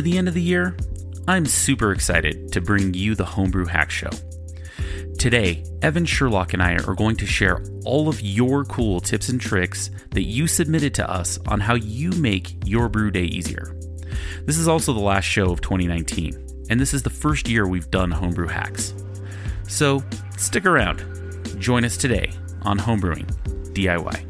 For the end of the year, I'm super excited to bring you the Homebrew Hack Show. Today, Evan Sherlock and I are going to share all of your cool tips and tricks that you submitted to us on how you make your brew day easier. This is also the last show of 2019, and this is the first year we've done Homebrew Hacks. So stick around. Join us today on Homebrewing DIY.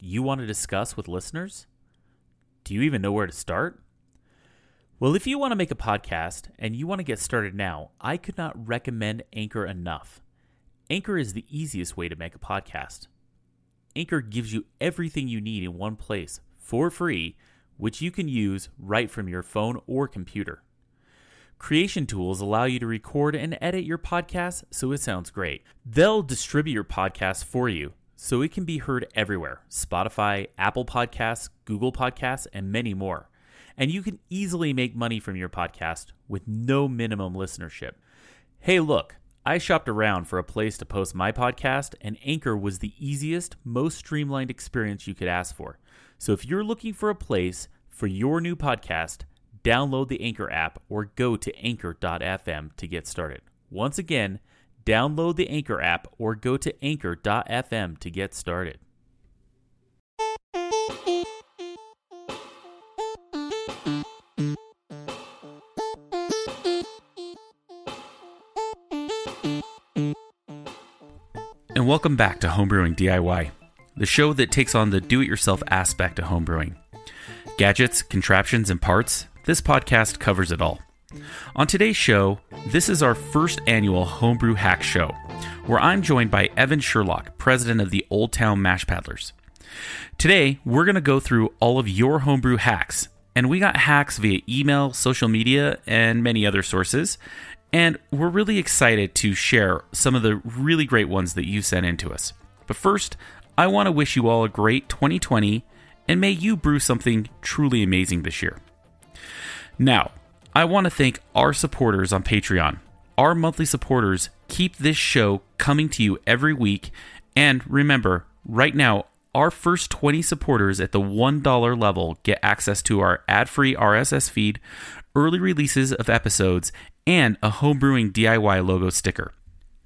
you want to discuss with listeners? Do you even know where to start? Well, if you want to make a podcast and you want to get started now, I could not recommend Anchor enough. Anchor is the easiest way to make a podcast. Anchor gives you everything you need in one place for free, which you can use right from your phone or computer. Creation tools allow you to record and edit your podcast so it sounds great. They'll distribute your podcast for you so it can be heard everywhere Spotify, Apple Podcasts, Google Podcasts, and many more. And you can easily make money from your podcast with no minimum listenership. Hey, look, I shopped around for a place to post my podcast, and Anchor was the easiest, most streamlined experience you could ask for. So if you're looking for a place for your new podcast, download the Anchor app or go to anchor.fm to get started. Once again, download the Anchor app or go to anchor.fm to get started. And welcome back to Homebrewing DIY, the show that takes on the do it yourself aspect of homebrewing. Gadgets, contraptions, and parts, this podcast covers it all. On today's show, this is our first annual Homebrew Hack Show, where I'm joined by Evan Sherlock, president of the Old Town Mash Paddlers. Today, we're going to go through all of your homebrew hacks, and we got hacks via email, social media, and many other sources. And we're really excited to share some of the really great ones that you sent in to us. But first, I want to wish you all a great 2020 and may you brew something truly amazing this year. Now, I want to thank our supporters on Patreon. Our monthly supporters keep this show coming to you every week. And remember, right now, our first 20 supporters at the $1 level get access to our ad free RSS feed, early releases of episodes, and a homebrewing DIY logo sticker.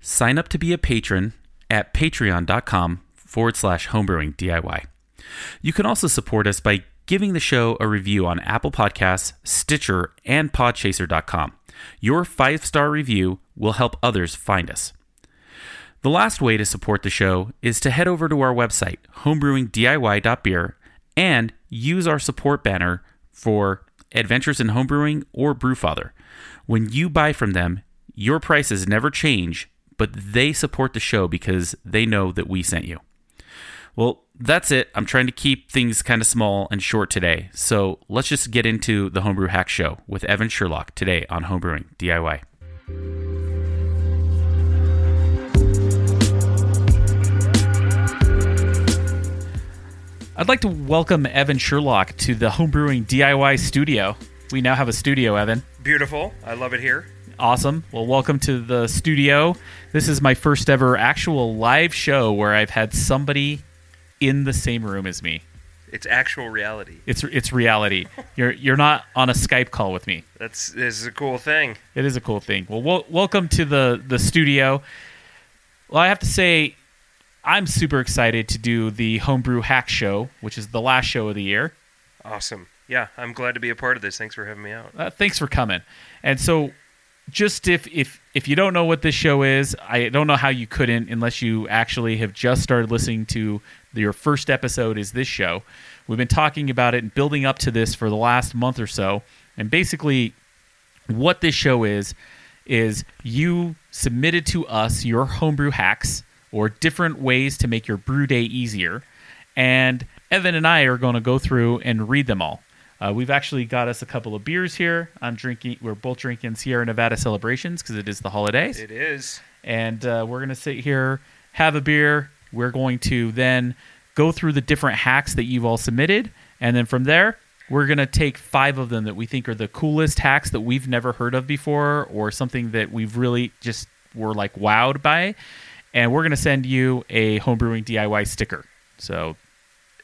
Sign up to be a patron at patreon.com forward slash homebrewing DIY. You can also support us by giving the show a review on Apple Podcasts, Stitcher, and Podchaser.com. Your five star review will help others find us. The last way to support the show is to head over to our website, homebrewingdiy.beer, and use our support banner for Adventures in Homebrewing or Brewfather. When you buy from them, your prices never change, but they support the show because they know that we sent you. Well, that's it. I'm trying to keep things kind of small and short today. So let's just get into the Homebrew Hack Show with Evan Sherlock today on Homebrewing DIY. I'd like to welcome Evan Sherlock to the Homebrewing DIY studio. We now have a studio, Evan. Beautiful. I love it here. Awesome. Well, welcome to the studio. This is my first ever actual live show where I've had somebody in the same room as me. It's actual reality. It's it's reality. You're you're not on a Skype call with me. That's this is a cool thing. It is a cool thing. Well, wel- welcome to the the studio. Well, I have to say, I'm super excited to do the Homebrew Hack Show, which is the last show of the year. Awesome. Yeah, I'm glad to be a part of this. Thanks for having me out. Uh, thanks for coming. And so, just if if if you don't know what this show is, I don't know how you couldn't unless you actually have just started listening to your first episode. Is this show? We've been talking about it and building up to this for the last month or so, and basically, what this show is is you submitted to us your homebrew hacks or different ways to make your brew day easier, and Evan and I are going to go through and read them all. Uh, we've actually got us a couple of beers here. I'm drinking. We're both drinking Sierra Nevada celebrations because it is the holidays, It is. and uh, we're gonna sit here, have a beer. We're going to then go through the different hacks that you've all submitted, and then from there, we're gonna take five of them that we think are the coolest hacks that we've never heard of before, or something that we've really just were like wowed by, and we're gonna send you a homebrewing DIY sticker. So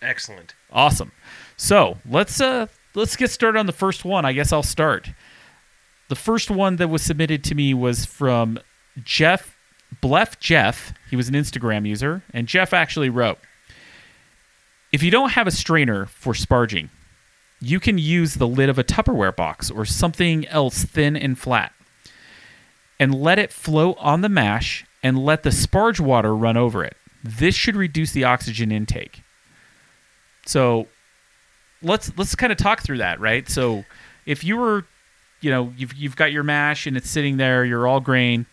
Excellent. Awesome. So let's uh let's get started on the first one. I guess I'll start. The first one that was submitted to me was from Jeff Bleff Jeff. He was an Instagram user, and Jeff actually wrote If you don't have a strainer for sparging, you can use the lid of a Tupperware box or something else thin and flat and let it float on the mash and let the sparge water run over it. This should reduce the oxygen intake. So let's let's kind of talk through that, right? So if you were, you know, you've you've got your mash and it's sitting there, you're all grain,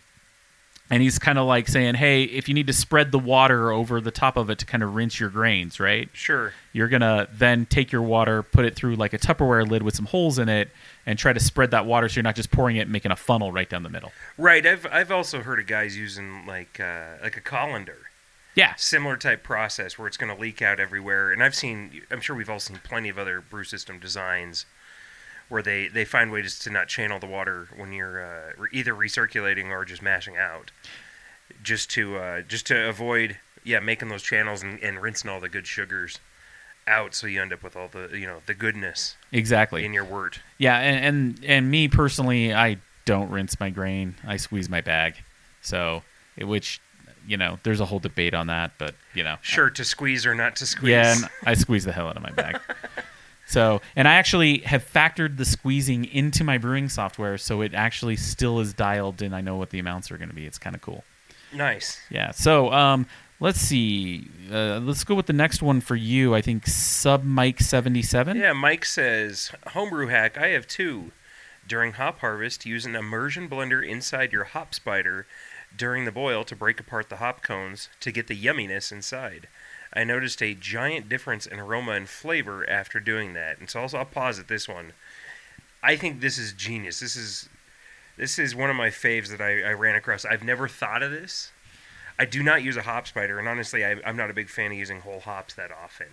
and he's kind of like saying, "Hey, if you need to spread the water over the top of it to kind of rinse your grains, right? Sure. You're gonna then take your water, put it through like a Tupperware lid with some holes in it, and try to spread that water so you're not just pouring it and making a funnel right down the middle. Right. I've I've also heard of guys using like uh, like a colander, Yeah, similar type process where it's going to leak out everywhere. And I've seen. I'm sure we've all seen plenty of other brew system designs where they they find ways to not channel the water when you're uh, either recirculating or just mashing out, just to uh, just to avoid yeah making those channels and, and rinsing all the good sugars out, so you end up with all the you know the goodness exactly. in your wort. Yeah, and, and and me personally, I don't rinse my grain. I squeeze my bag. So, which you know, there's a whole debate on that, but you know, Sure, to squeeze or not to squeeze. yeah, I squeeze the hell out of my bag. so, and I actually have factored the squeezing into my brewing software, so it actually still is dialed in. I know what the amounts are going to be. It's kind of cool. nice. Yeah. So, um, let's see. Uh, let's go with the next one for you. I think Sub Mike seventy seven. Yeah, Mike says homebrew hack. I have two. During hop harvest, use an immersion blender inside your hop spider during the boil to break apart the hop cones to get the yumminess inside. I noticed a giant difference in aroma and flavor after doing that. And so also I'll pause at this one. I think this is genius. This is this is one of my faves that I, I ran across. I've never thought of this. I do not use a hop spider, and honestly, I, I'm not a big fan of using whole hops that often.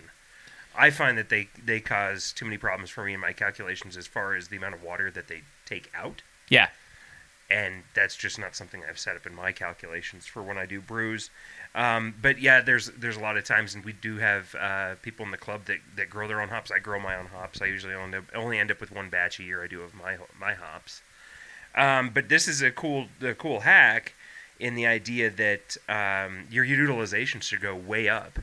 I find that they, they cause too many problems for me in my calculations as far as the amount of water that they take out. Yeah. and that's just not something I've set up in my calculations for when I do brews. Um, but yeah, there's there's a lot of times, and we do have uh, people in the club that, that grow their own hops. I grow my own hops. I usually only only end up with one batch a year. I do of my my hops. Um, but this is a cool a cool hack in the idea that um, your utilization should go way up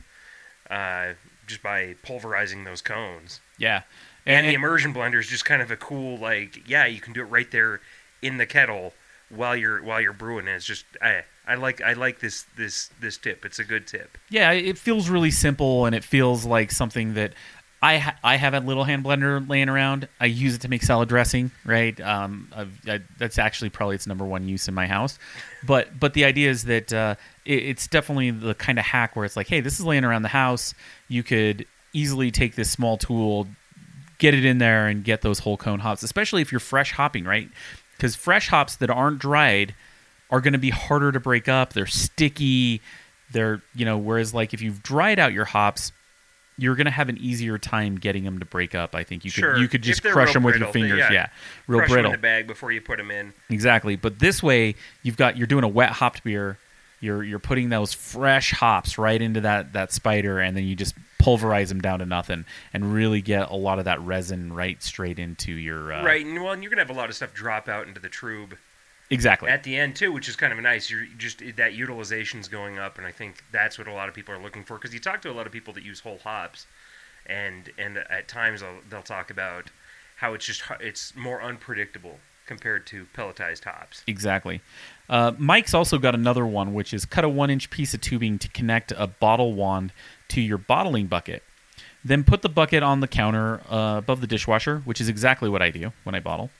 uh, just by pulverizing those cones. Yeah. And, the immersion blender is just kind of a cool like yeah you can do it right there in the kettle while you're while you're brewing. And it's just I I like I like this this this tip. It's a good tip. Yeah, it feels really simple, and it feels like something that I ha- I have a little hand blender laying around. I use it to make salad dressing. Right, um, I, that's actually probably its number one use in my house. But but the idea is that uh, it, it's definitely the kind of hack where it's like, hey, this is laying around the house. You could easily take this small tool, get it in there, and get those whole cone hops. Especially if you're fresh hopping, right? Because fresh hops that aren't dried are going to be harder to break up. They're sticky. They're, you know, whereas like if you've dried out your hops, you're going to have an easier time getting them to break up. I think you could Sure. you could just crush them with brittle, your fingers. yeah. Yeah, real Crush brittle. in the bag before you put them in. Exactly. But this way, you've got you're doing a wet hopped beer. You're you're putting those fresh hops right into that that spider, and then you just pulverize them down to nothing, and really get a lot of that resin right straight into your uh, right, and well, and you're gonna have a lot of stuff drop out into the trub Exactly. at the end too, which is kind of nice. You're just that utilization's going up, and I think that's what a lot of people are looking for. Because you talk to a lot of people that use whole hops, and and at times they'll, they'll talk about how it's just it's more unpredictable compared to pelletized hops. Exactly. Uh, Mike's also got another one, which is cut a one inch piece of tubing to connect a bottle wand to your bottling bucket. Then put the bucket on the counter uh, above the dishwasher, which is exactly what I do when I bottle.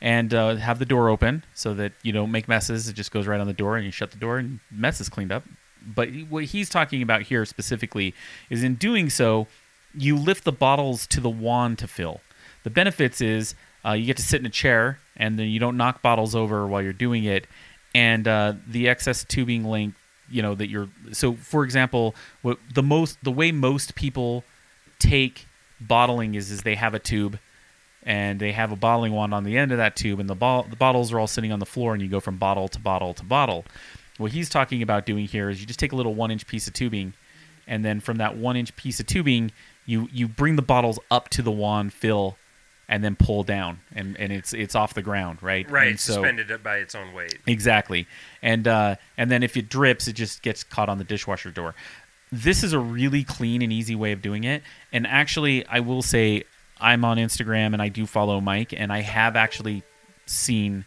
And uh, have the door open so that you don't make messes. It just goes right on the door, and you shut the door, and mess is cleaned up. But what he's talking about here specifically is in doing so, you lift the bottles to the wand to fill. The benefits is uh, you get to sit in a chair, and then you don't knock bottles over while you're doing it, and uh, the excess tubing length, you know that you're. So, for example, what the most the way most people take bottling is is they have a tube and they have a bottling wand on the end of that tube and the, ball, the bottles are all sitting on the floor and you go from bottle to bottle to bottle what he's talking about doing here is you just take a little one inch piece of tubing and then from that one inch piece of tubing you you bring the bottles up to the wand fill and then pull down and, and it's it's off the ground right Right, and so suspended it by its own weight. Exactly, and uh, and then if it drips, it just gets caught on the dishwasher door. This is a really clean and easy way of doing it. And actually, I will say I'm on Instagram and I do follow Mike, and I have actually seen.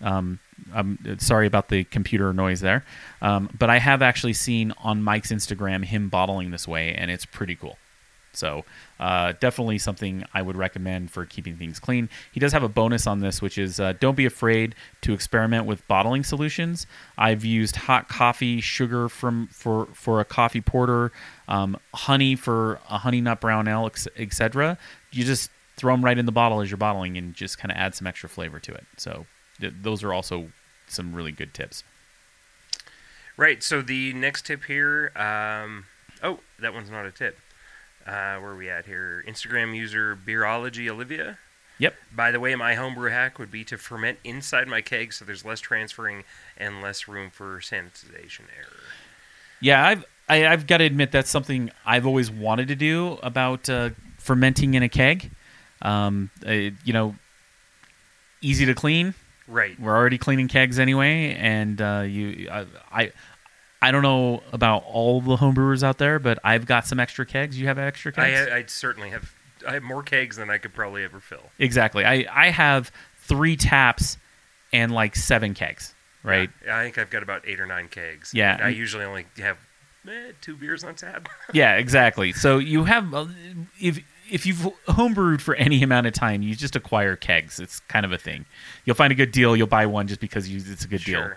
Um, I'm sorry about the computer noise there, um, but I have actually seen on Mike's Instagram him bottling this way, and it's pretty cool. So uh, definitely something I would recommend for keeping things clean. He does have a bonus on this, which is uh, don't be afraid to experiment with bottling solutions. I've used hot coffee, sugar from for for a coffee porter, um, honey for a honey nut brown ale, etc. You just throw them right in the bottle as you're bottling, and just kind of add some extra flavor to it. So th- those are also some really good tips. Right. So the next tip here. Um, oh, that one's not a tip. Uh, where are we at here? Instagram user Beerology Olivia. Yep. By the way, my homebrew hack would be to ferment inside my keg so there's less transferring and less room for sanitization error. Yeah, I've I, I've got to admit that's something I've always wanted to do about uh, fermenting in a keg. Um, uh, you know, easy to clean. Right. We're already cleaning kegs anyway, and uh, you, I, I, I don't know about all the homebrewers out there, but I've got some extra kegs. You have extra I, kegs? I certainly have. I have more kegs than I could probably ever fill. exactly. I I have three taps and like seven kegs. Right. Yeah, I think I've got about eight or nine kegs. Yeah. I usually only have eh, two beers on tap. Yeah, exactly. So you have uh, if if you've homebrewed for any amount of time, you just acquire kegs. It's kind of a thing. You'll find a good deal, you'll buy one just because you, it's a good deal.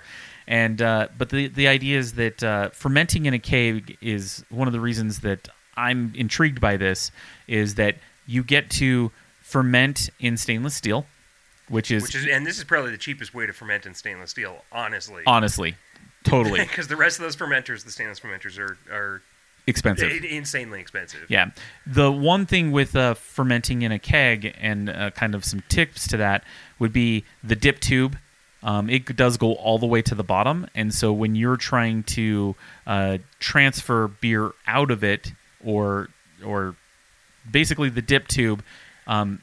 And uh, but the the idea is that uh, fermenting in a keg is one of the reasons that I'm intrigued by this is that you get to ferment in stainless steel, which is, Which is, and this is probably the cheapest way to ferment in stainless steel, honestly. honestly totally Because the rest of those fermenters, the stainless fermenters, are are expensive. i- insanely expensive. Yeah. The one thing with uh, fermenting in a keg and uh, kind of some tips to that would be the dip tube um, it does go all the way to the bottom. And so when you're trying to uh, transfer beer out of it, or or basically the dip tube, um,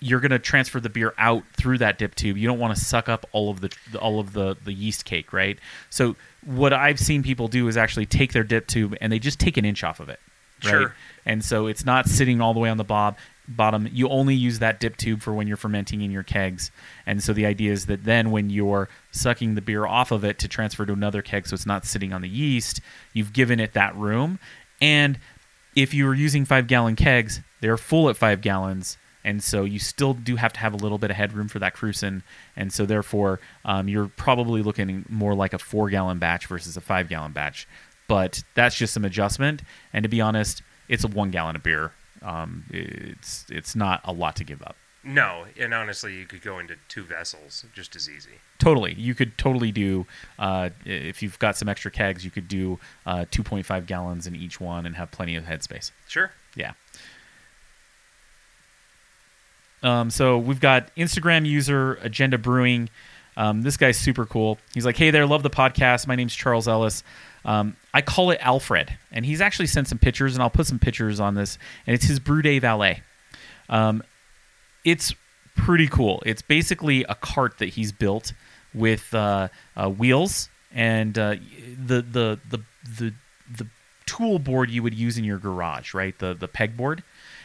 you're going to transfer the beer out through that dip tube. You don't want to suck up all of the all of the the yeast cake, right? So what I've seen people do is actually take their dip tube and they just take an inch off of it. Right? Sure. And so it's not sitting all the way on the bob bottom. You only use that dip tube for when you're fermenting in your kegs. And so the idea is that then when you're sucking the beer off of it to transfer to another keg so it's not sitting on the yeast, you've given it that room. And if you were using five gallon kegs, they're full at five gallons. And so you still do have to have a little bit of headroom for that krausen. And so therefore, um, you're probably looking more like a four gallon batch versus a five gallon batch. But that's just some adjustment. And to be honest, it's a one gallon of beer. Um, it's it's not a lot to give up. No, and honestly, you could go into two vessels just as easy. Totally, you could totally do. Uh, if you've got some extra kegs, you could do uh, 2.5 gallons in each one and have plenty of headspace. Sure. Yeah. Um, so we've got Instagram user Agenda Brewing. Um, this guy's super cool. He's like, "Hey there, love the podcast. My name's Charles Ellis. Um, I call it Alfred, and he's actually sent some pictures, and I'll put some pictures on this. And it's his Brew Day Valet. Um, it's pretty cool. It's basically a cart that he's built with uh, uh, wheels and uh, the, the the the the tool board you would use in your garage, right? The the pegboard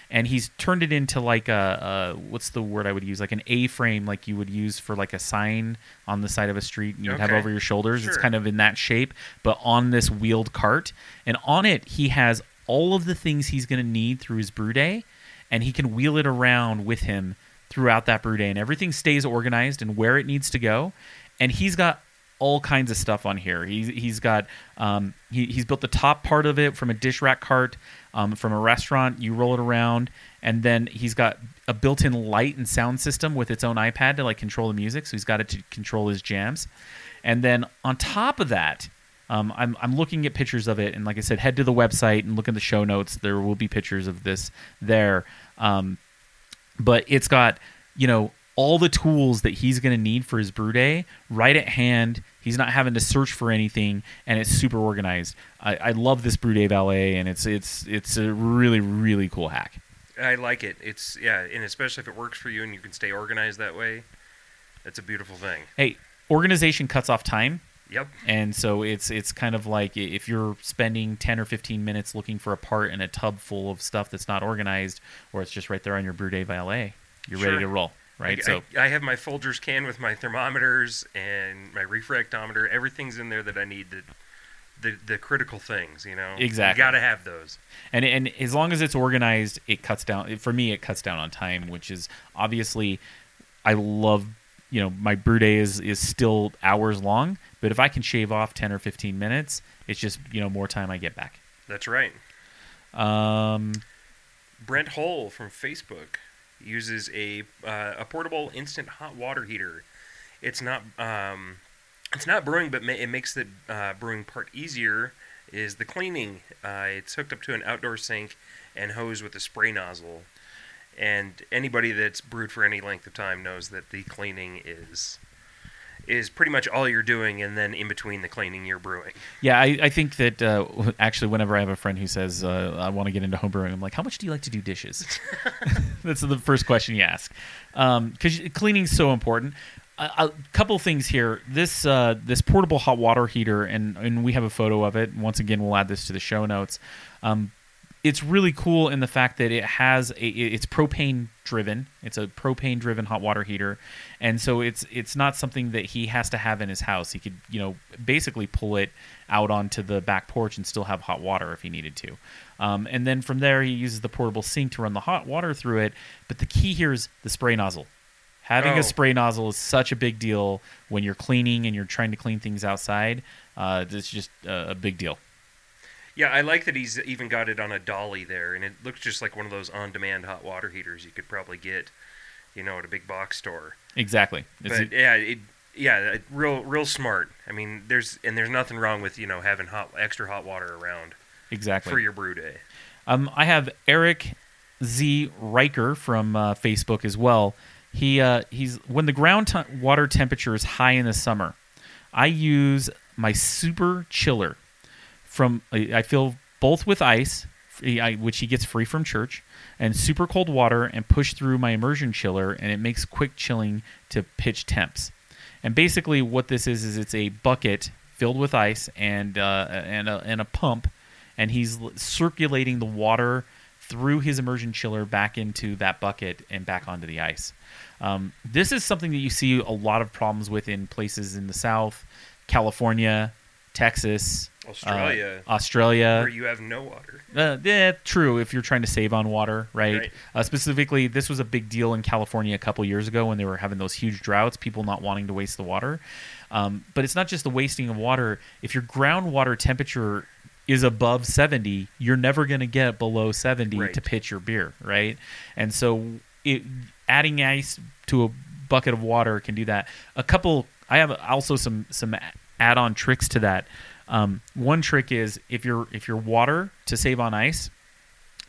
and he's turned it into like a, a, what's the word I would use? Like an A frame like you would use for like a sign on the side of a street and you'd have over your shoulders. It's kind of in that shape, but on this wheeled cart, and on it he has all of the things he's going to need through his brew day, and he can wheel it around with him throughout that brew day, and everything stays organized and where it needs to go, and he's got all kinds of stuff on here. He's he's got um, he, he's built the top part of it from a dish rack cart um, from a restaurant. You roll it around, and then he's got a built-in light and sound system with its own iPad to like control the music. So he's got it to control his jams, and then on top of that. Um, I'm, I'm looking at pictures of it, and like I said, head to the website and look in the show notes. There will be pictures of this there. Um, but it's got you know all the tools that he's going to need for his brew day right at hand he's not having to search for anything and it's super organized i, I love this brew day valet and it's it's it's a really really cool hack I like it. It's yeah, and especially if it works for you and you can stay organized that way, it's a beautiful thing. hey organization cuts off time Yep. and so it's it's kind of like if you're spending 10 or 15 minutes looking for a part in a tub full of stuff that's not organized or it's just right there on your brew day valet you're ready to roll right I, so I, I have my Folgers can with my thermometers and my refractometer. Everything's in there that I need to. The, the critical things, you know. Exactly. You got to have those. and and as long as it's organized it cuts down for me it cuts down on time which is obviously i love you know my brew day is is still hours long but if i can shave off 10 or 15 minutes it's just you know more time i get back That's right. um Brent Hull from Facebook uses a uh, a portable instant hot water heater. It's not um, it's not brewing, but ma- it makes the uh, brewing part easier. Is the cleaning? Uh, it's hooked up to an outdoor sink and hose with a spray nozzle. And anybody that's brewed for any length of time knows that the cleaning is is pretty much all you're doing, and then in between the cleaning, you're brewing. yeah i, I think that uh, actually whenever i have a friend who says uh, i want to get into homebrewing i'm like how much do you like to do dishes that's the first question you ask because cleaning's so important a, a couple things here. This uh, this portable hot water heater, and and we have a photo of it. Once again, we'll add this to the show notes. Um, it's really cool in the fact that it has a it's propane driven. It's a propane driven hot water heater, and so it's it's not something that he has to have in his house. He could you know basically pull it out onto the back porch and still have hot water if he needed to. Um, and then from there, he uses the portable sink to run the hot water through it. But the key here is the spray nozzle. Having Oh. a spray nozzle is such a big deal when you're cleaning and you're trying to clean things outside. Uh, it's just a, a big deal. Yeah, I like that he's even got it on a dolly there, and it looks just like one of those on-demand hot water heaters you could probably get, you know, at a big box store. Exactly. It's But yeah, it yeah, real real smart. I mean, there's and there's nothing wrong with you know having hot extra hot water around exactly. for your brew day. Um, I have Eric Z Riker from uh, Facebook as well. He uh, he's when the ground t- water temperature is high in the summer, I use my super chiller from I fill both with ice, which he gets free from church, and super cold water, and push through my immersion chiller, and it makes quick chilling to pitch temps. And basically, what this is is it's a bucket filled with ice and uh, and a, and a pump, and he's circulating the water through his immersion chiller back into that bucket and back onto the ice. Um, this is something that you see a lot of problems with in places in the South, California, Texas, uh, Australia, Australia. where you have no water. Uh, yeah, true. If you're trying to save on water, right? Right. Uh, specifically, this was a big deal in California a couple years ago when they were having those huge droughts. People not wanting to waste the water. Um, but it's not just the wasting of water. If your groundwater temperature is above 70, you're never going to get below 70 Right. to pitch your beer, right? And so, it, adding ice to a bucket of water can do that. A couple. I have also some some add-on tricks to that. Um, one trick is if your if your water to save on ice,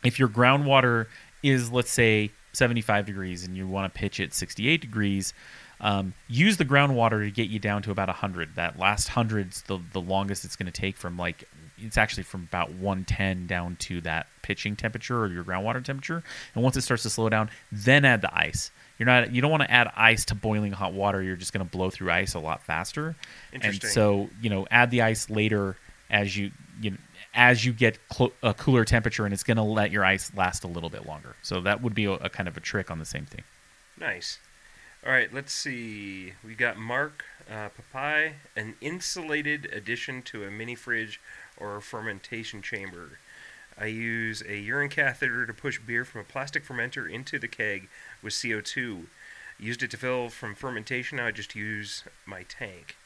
if your groundwater is let's say 75 degrees and you want to pitch it 68 degrees, um, use the groundwater to get you down to about 100. That last hundred's the the longest it's going to take from like it's actually from about 110 down to that pitching temperature or your groundwater temperature. And once it starts to slow down, then add the ice. You're not you don't want to add ice to boiling hot water. You're just going to blow through ice a lot faster. And Interesting. so you know add the ice later as you you know, as you get clo- a cooler temperature, and it's going to let your ice last a little bit longer. So that would be a, a kind of a trick on the same thing. Nice. All right, let's see. We got Mark uh, Papai, an insulated addition to a mini fridge or a fermentation chamber. I use a urine catheter to push beer from a plastic fermenter into the keg with CO2. Used it to fill from fermentation. Now I just use my tank.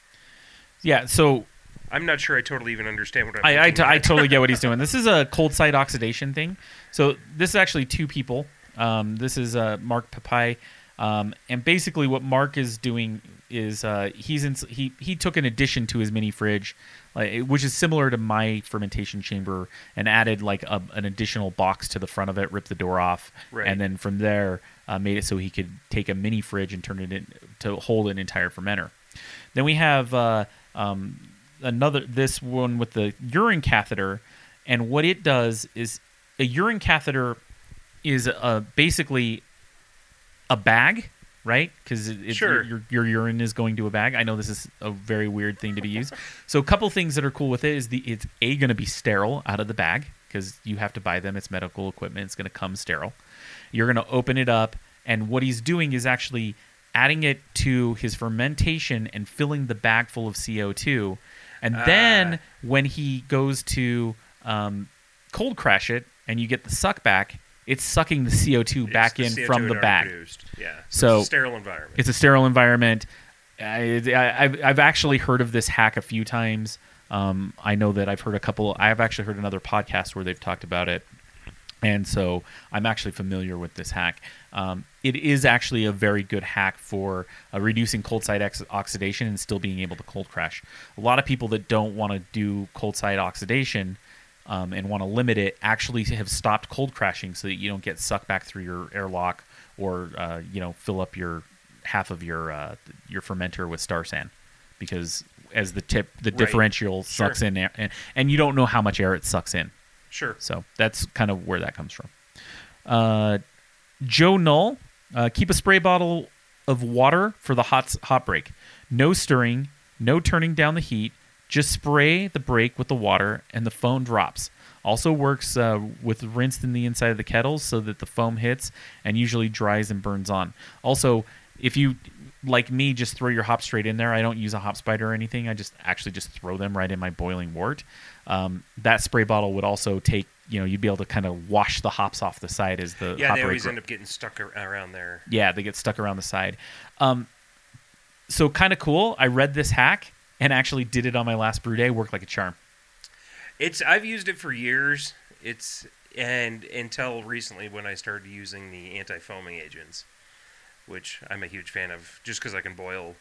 Yeah. So I'm not sure I totally even understand what I'm. I, I, t- I totally get what he's doing. This is a cold site oxidation thing. So this is actually two people. Um, this is uh, Mark Papai, um, and basically what Mark is doing is uh, he's in, he he took an addition to his mini fridge, like, which is similar to my fermentation chamber, and added like a, an additional box to the front of it, ripped the door off, Right. and then from there uh, made it so he could take a mini fridge and turn it in to hold an entire fermenter. Then we have uh, um, another this one with the urine catheter, and what it does is a urine catheter is uh, basically a bag, right? Because it, it- Sure. your, your urine is going to a bag. I know this is a very weird thing to be used. so a couple things that are cool with it is the it's a going to be sterile out of the bag because you have to buy them. It's medical equipment. It's going to come sterile. You're going to open it up, and what he's doing is actually adding it to his fermentation and filling the bag full of CO2. And then Ah. when he goes to um, cold crash it and you get the suck back, it's sucking the CO2 It's back the in CO2 from the back. produced. Yeah. So- it's a sterile environment. It's a sterile environment. I, I, I've, I've actually heard of this hack a few times. Um, I know that I've heard a couple. I've actually heard another podcast where they've talked about it, and so I'm actually familiar with this hack. Um, it is actually a very good hack for uh, reducing cold side ex- oxidation and still being able to cold crash. A lot of people that don't want to do cold side oxidation um, and want to limit it actually have stopped cold crashing so that you don't get sucked back through your airlock or uh, you know fill up your half of your uh, your fermenter with Star San because as the tip the Right. differential Sure. sucks in air and, and you don't know how much air it sucks in sure. so that's kind of where that comes from. Uh, Joe Null, uh, keep a spray bottle of water for the hot hot break. No stirring, no turning down the heat. Just spray the break with the water, and the foam drops. Also works uh, with rinsed in the inside of the kettles so that the foam hits and usually dries and burns on. Also, if you like me, just throw your hops straight in there. I don't use a hop spider or anything. I just actually just throw them right in my boiling wort. Um, that spray bottle would also take, you know, you'd be able to kind of wash the hops off the side as the Yeah, hop they always end up getting stuck around there. yeah, they get stuck around the side. Um, so kind of cool. I read this hack and actually did it on my last brew day. Worked like a charm. It's I've used it for years. It's and until recently when I started using the anti-foaming agents, which I'm a huge fan of, just because I can boil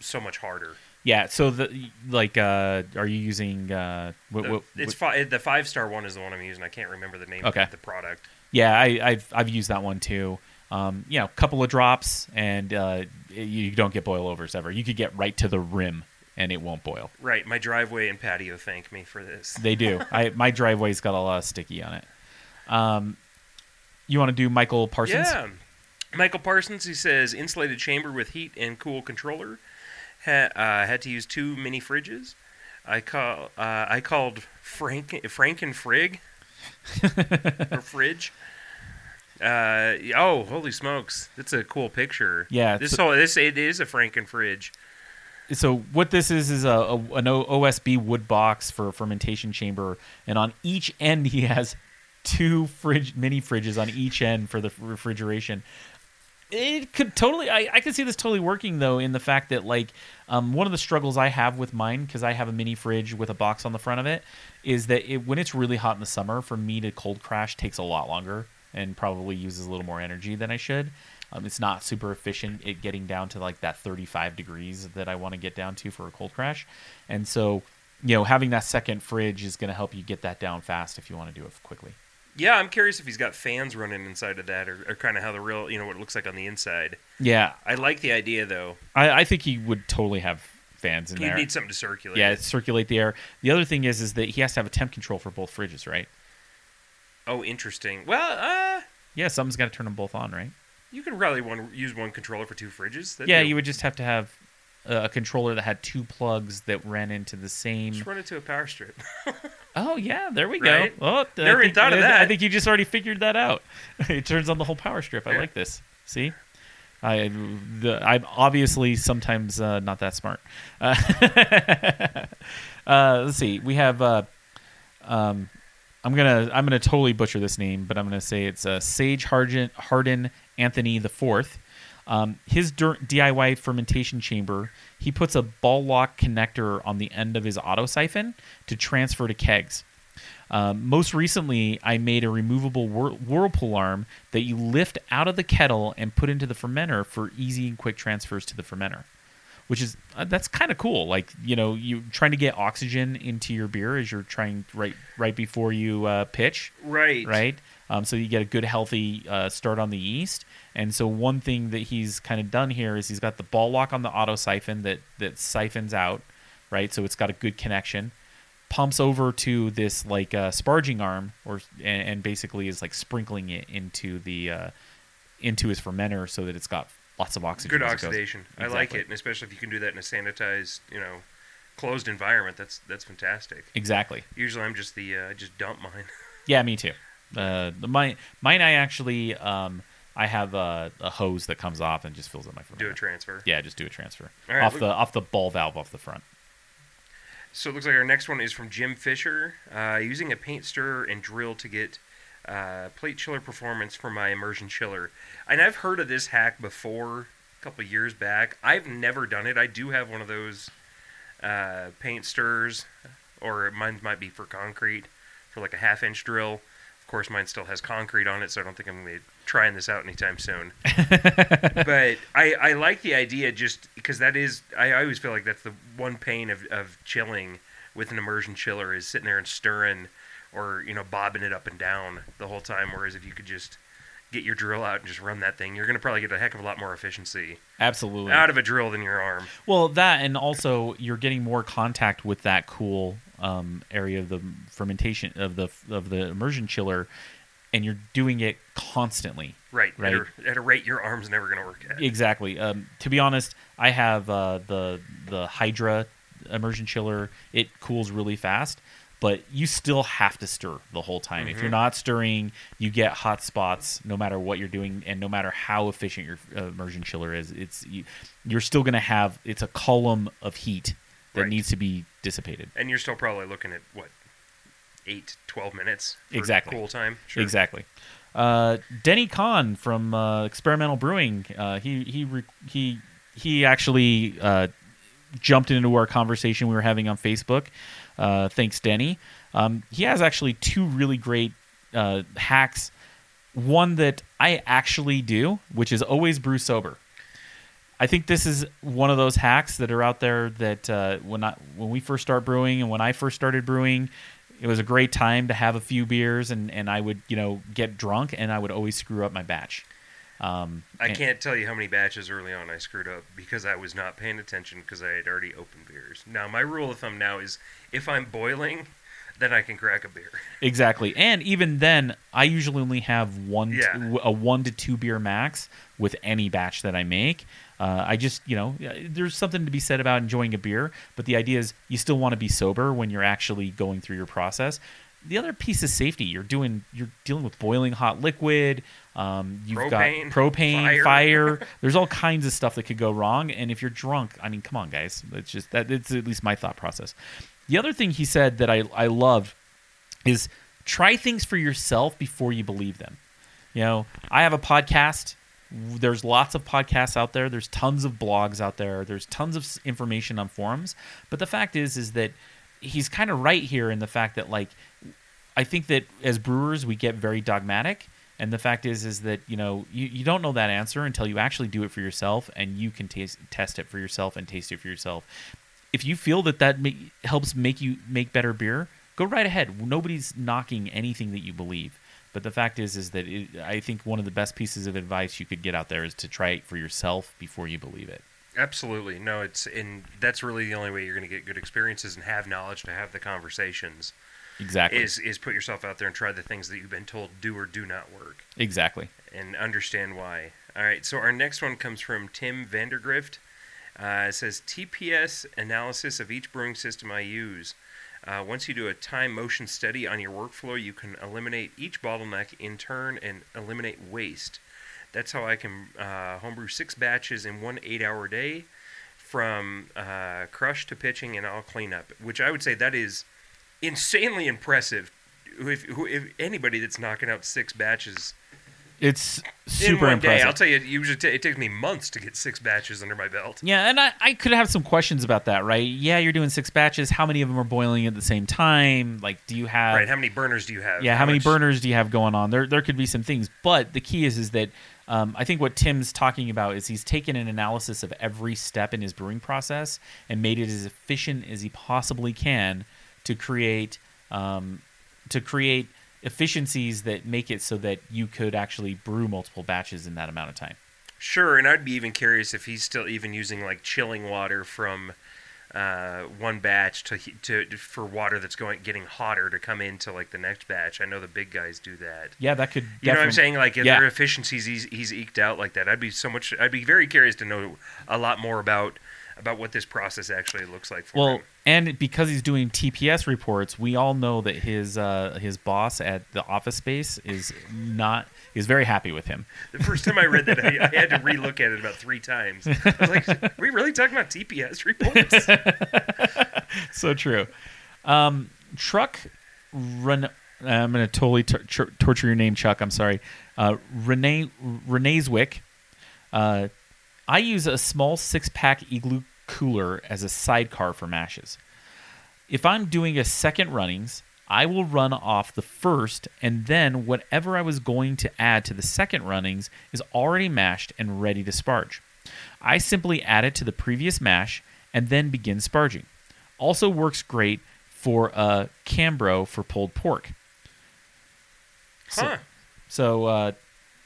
so much harder. Yeah. So the like, uh, are you using? Uh, what, The, what, it's what- fi- the five star one is the one I'm using. I can't remember the name Okay. of the product. yeah, I, I've I've used that one too. Um, you know, a couple of drops, and uh, you don't get boil overs ever. You could get right to the rim, and it won't boil. Right, my driveway and patio thank me for this. They do. I my driveway's got a lot of sticky on it. Um, you want to do Michael Parsons? Yeah. Michael Parsons, he says insulated chamber with heat and cool controller. Ha, uh, had to use two mini fridges. I call uh, I called Frank Frank and Frig or fridge. Uh, oh, holy smokes! That's a cool picture. Yeah, this whole this it is a Franken fridge. So what this is is a, a an OSB wood box for a fermentation chamber, and on each end he has two fridge mini fridges on each end for the refrigeration. It could totally, I, I see this totally working though in the fact that like um, one of the struggles I have with mine because I have a mini fridge with a box on the front of it is that it, when it's really hot in the summer for me to cold crash takes a lot longer and probably uses a little more energy than I should. Um, it's not super efficient at getting down to like that 35 degrees that I want to get down to for a cold crash. And so, you know, having that second fridge is going to help you get that down fast if you want to do it quickly. Yeah, I'm curious if he's got fans running inside of that, or, or kind of how the real, you know, what it looks like on the inside. Yeah, I like the idea though. I, I think he would totally have fans in there. You need something to circulate. yeah, circulate the air. The other thing is, is that he has to have a temp control for both fridges, right? Oh, interesting. Well, uh, Yeah, something's got to turn them both on, right? You could probably one use one controller for two fridges. That'd yeah, be- you would just have to have a controller that had two plugs that ran into the same. just run it to a power strip. Oh yeah, there we Right? go. Oh, I Never think- thought of that. I think you just already figured that out. it turns on the whole power strip. I Yeah. like this. See, I the, I'm obviously sometimes uh, not that smart. Uh, uh, let's see. We have. Uh, um, I'm gonna I'm gonna totally butcher this name, but I'm gonna say it's uh, Sage Harden, Hardin Anthony the Fourth. Um, his DIY fermentation chamber, he puts a ball lock connector on the end of his auto siphon to transfer to kegs. Um, most recently, I made a removable whir- whirlpool arm that you lift out of the kettle and put into the fermenter for easy and quick transfers to the fermenter, which is uh, that's kind of cool. Like you know, you trying to get oxygen into your beer as you're trying right right before you uh, pitch right. right? Um, so you get a good, healthy uh, start on the yeast. And so one thing that he's kind of done here is he's got the ball lock on the auto siphon that that siphons out, right? So it's got a good connection. Pumps over to this like uh, sparging arm, or and, and basically is like sprinkling it into the uh, into his fermenter so that it's got lots of oxygen. Good as it goes. oxidation. I like it, and especially if you can do that in a sanitized, you know, closed environment. That's that's fantastic. Exactly. Usually, I'm just the uh, I just dump mine. Yeah, me too. Uh, the mine, mine, I actually, um, I have a, a hose that comes off and just fills up my fermenter. do a transfer. Yeah, just do a transfer right, off look- the off the ball valve off the front. So it looks like our next one is from Jim Fisher. Uh, using a paint stirrer and drill to get uh, plate chiller performance for my immersion chiller. And I've heard of this hack before, a couple years back. I've never done it. I do have one of those uh, paint stirrers, or mine might be for concrete, for like a half inch drill. Course, mine still has concrete on it, so I don't think I'm going to be trying this out anytime soon. but I, I like the idea just because that is I, I always feel like that's the one pain of, of chilling with an immersion chiller is sitting there and stirring or you know bobbing it up and down the whole time whereas if you could just get your drill out and just run that thing you're going to probably get a heck of a lot more efficiency Absolutely. out of a drill than your arm well, that and also you're getting more contact with that cool um, area of the fermentation of the of the immersion chiller, and you're doing it constantly. right, Right. At, a, at a rate your arm's never going to work at Exactly. Um, to be honest, I have uh, the the Hydra immersion chiller. It cools really fast, but you still have to stir the whole time. If you're not stirring, you get hot spots no matter what you're doing, and no matter how efficient your uh, immersion chiller is. It's you, you're still going to have it's a column of heat that Right. needs to be dissipated. and you're still probably looking at what 8 12 minutes Exactly. cool time sure. Exactly. Uh, Denny Conn from uh, Experimental Brewing. Uh, he he re- he he actually uh, jumped into our conversation we were having on Facebook. Uh, thanks, Denny. Um, he has actually two really great uh, hacks. One that I actually do, which is always brew sober. I think this is one of those hacks that are out there that uh, when I when we first start brewing and when I first started brewing, it was a great time to have a few beers and, and I would you know get drunk and I would always screw up my batch. Um, I and- can't tell you how many batches early on I screwed up because I was not paying attention because I had already opened beers. Now my rule of thumb now is if I'm boiling, then I can crack a beer. Exactly, and even then, I usually only have one, Yeah. to, a one to two beer max with any batch that I make. Uh, I just, you know, there's something to be said about enjoying a beer, but the idea is you still want to be sober when you're actually going through your process. The other piece is safety. You're doing, you're dealing with boiling hot liquid. Um, you've Propane, got propane, fire. fire. There's all kinds of stuff that could go wrong. And if you're drunk, I mean, come on, guys. It's just that. It's at least my thought process. The other thing he said that I I loved is try things for yourself before you believe them. You know, I have a podcast. There's lots of podcasts out there. There's tons of blogs out there. There's tons of information on forums. But the fact is, is that he's kind of right here in the fact that like I think that as brewers we get very dogmatic. And the fact is, is that you know you, you don't know that answer until you actually do it for yourself, and you can taste, test it for yourself and taste it for yourself. If you feel that that helps make you make better beer, go right ahead. Nobody's knocking anything that you believe. But the fact is, is that it, I think one of the best pieces of advice you could get out there is to try it for yourself before you believe it. Absolutely. No, it's and that's really the only way you're going to get good experiences and have knowledge to have the conversations Exactly. is is put yourself out there and try the things that you've been told do or do not work exactly. and understand why. All right, so our next one comes from Tim Vandergrift. Uh, it says TPS analysis of each brewing system I use. Uh, once you do a time motion study on your workflow, you can eliminate each bottleneck in turn and eliminate waste. That's how I can uh, homebrew six batches in one eight-hour day, from uh, crush to pitching and all cleanup. Which I would say that is insanely impressive. If, if anybody that's knocking out six batches It's in super one impressive. day. I'll tell you, it usually ta it takes me months to get six batches under my belt. Yeah, and I, I could have some questions about that, right? Yeah, you're doing six batches. How many of them are boiling at the same time? Like, do you have right? How many burners do you have? yeah, how, many much- burners do you have going on? There, there could be some things, but the key is, is that um, I think what Tim's talking about is he's taken an analysis of every step in his brewing process and made it as efficient as he possibly can to create, um, to create efficiencies that make it so that you could actually brew multiple batches in that amount of time. Sure, and I'd be even curious if he's still even using like chilling water from uh, one batch to to for water that's going getting hotter to come into like the next batch. I know the big guys do that. Yeah, that could. You know what I'm saying? Like if Yeah. there efficiencies he's, he's eked out like that. I'd be so much. I'd be very curious to know a lot more about about what this process actually looks like for Well, him. and because he's doing TPS reports, we all know that his uh, his boss at the office space is not is very happy with him. The first time I read that, I, I had to relook at it about three times. I was like, "Are we really talking about TPS reports?" so true. Um, Truck run. I'm going to totally tor- tor- torture your name, Chuck. I'm sorry. Uh, Renee Renee's Wick. Uh, I use a small six pack igloo cooler as a sidecar for mashes. If I'm doing a second runnings, I will run off the first, and then whatever I was going to add to the second runnings is already mashed and ready to sparge. I simply add it to the previous mash and then begin sparging. Also works great for a Cambro for pulled pork. So- huh? So uh,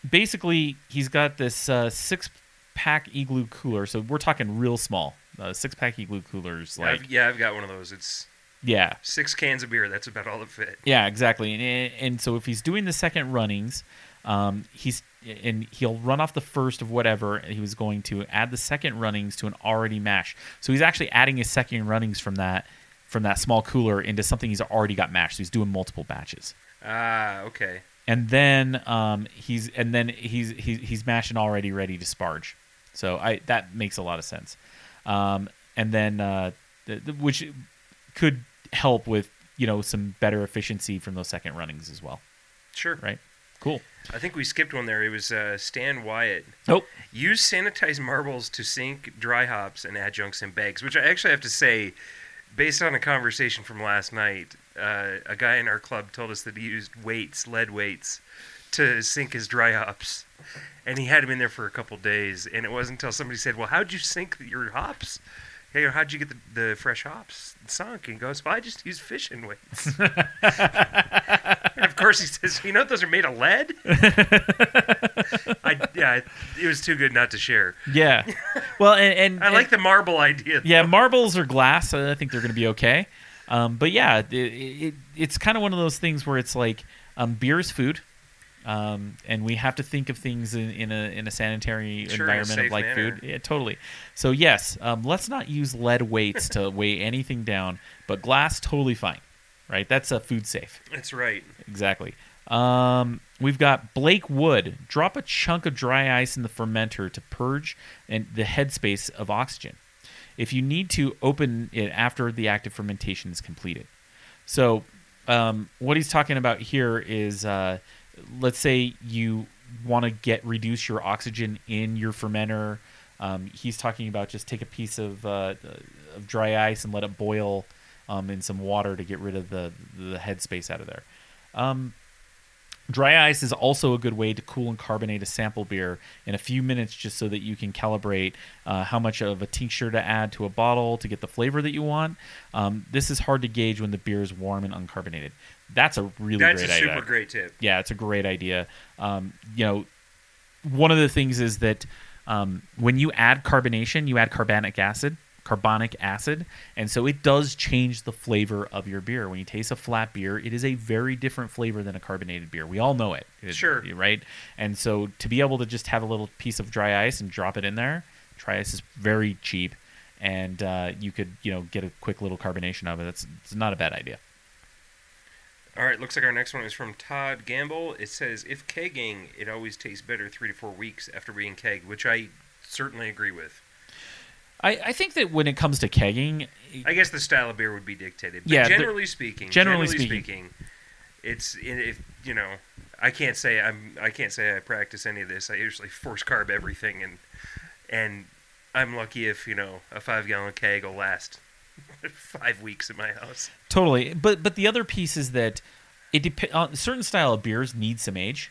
basically, he's got this uh, six pack igloo cooler. So we're talking real small. Uh, six pack igloo coolers, like I've, yeah, I've got one of those. It's yeah, six cans of beer. That's about all that fit. yeah, exactly. And, and so if he's doing the second runnings, um, he's and he'll run off the first of whatever he was going to add the second runnings to an already mash. So he's actually adding his second runnings from that from that small cooler into something he's already got mashed. So he's doing multiple batches. Ah, okay. and then um, he's and then he's he's he's mashing already ready to sparge. So I that makes a lot of sense. Um, and then uh, the, the, which could help with you know some better efficiency from those second runnings as well. Sure. Right. Cool. I think we skipped one there. It was uh, Stan Wyatt. Nope. Use sanitized marbles to sink dry hops and adjuncts in bags, which I actually have to say, based on a conversation from last night, uh, a guy in our club told us that he used weights, lead weights, to sink his dry hops. And he had him in there for a couple days, and it wasn't until somebody said, "Well, how'd you sink your hops?" hey, how'd you get the, the fresh hops sunk? And he goes, well, I just use fishing weights. and of course, he says, you know, those are made of lead. I, yeah, it was too good not to share. Yeah. Well, and, and I like the marble idea. yeah, marbles or glass. I think they're going to be okay. Um, but yeah, it, it, it's kind of one of those things where it's like um, beer is food, um, and we have to think of things in, in a in a sanitary Sure, in a environment of like manner. food. Yeah, totally. So yes, um, let's not use lead weights to weigh anything down, but glass totally fine, right? That's a food safe. That's right. Exactly. Um, we've got Blake Wood. Drop a chunk of dry ice in the fermenter to purge and the headspace of oxygen. If you need to, open it after the active fermentation is completed. So, um, what he's talking about here is, uh, let's say you want to get reduce your oxygen in your fermenter. Um, he's talking about just take a piece of, uh, of dry ice and let it boil um, in some water to get rid of the the headspace out of there. Um, Dry ice is also a good way to cool and carbonate a sample beer in a few minutes just so that you can calibrate uh, how much of a tincture to add to a bottle to get the flavor that you want. Um, this is hard to gauge when the beer is warm and uncarbonated. That's a really That's a great super idea. great tip. Yeah, it's a great idea. Um, you know, one of the things is that um, when you add carbonation, you add carbonic acid, carbonic acid, and so it does change the flavor of your beer. When you taste a flat beer, it is a very different flavor than a carbonated beer. We all know it, It- Sure. right? And so to be able to just have a little piece of dry ice and drop it in there, dry ice is very cheap, and uh, you could you know get a quick little carbonation of it. That's it's not a bad idea. All right, looks like our next one is from Todd Gamble. It says, if kegging, it always tastes better three to four weeks after being kegged, which I certainly agree with. I, I think that when it comes to kegging, I guess the style of beer would be dictated. But Yeah, generally speaking, generally generally, speaking. speaking, it's if you know, I can't say I'm I can't say I practice any of this. I usually force carb everything, and and I'm lucky if you know a five gallon keg will last five weeks at my house. Totally, but but the other piece is that it dep- uh, certain style of beers need some age,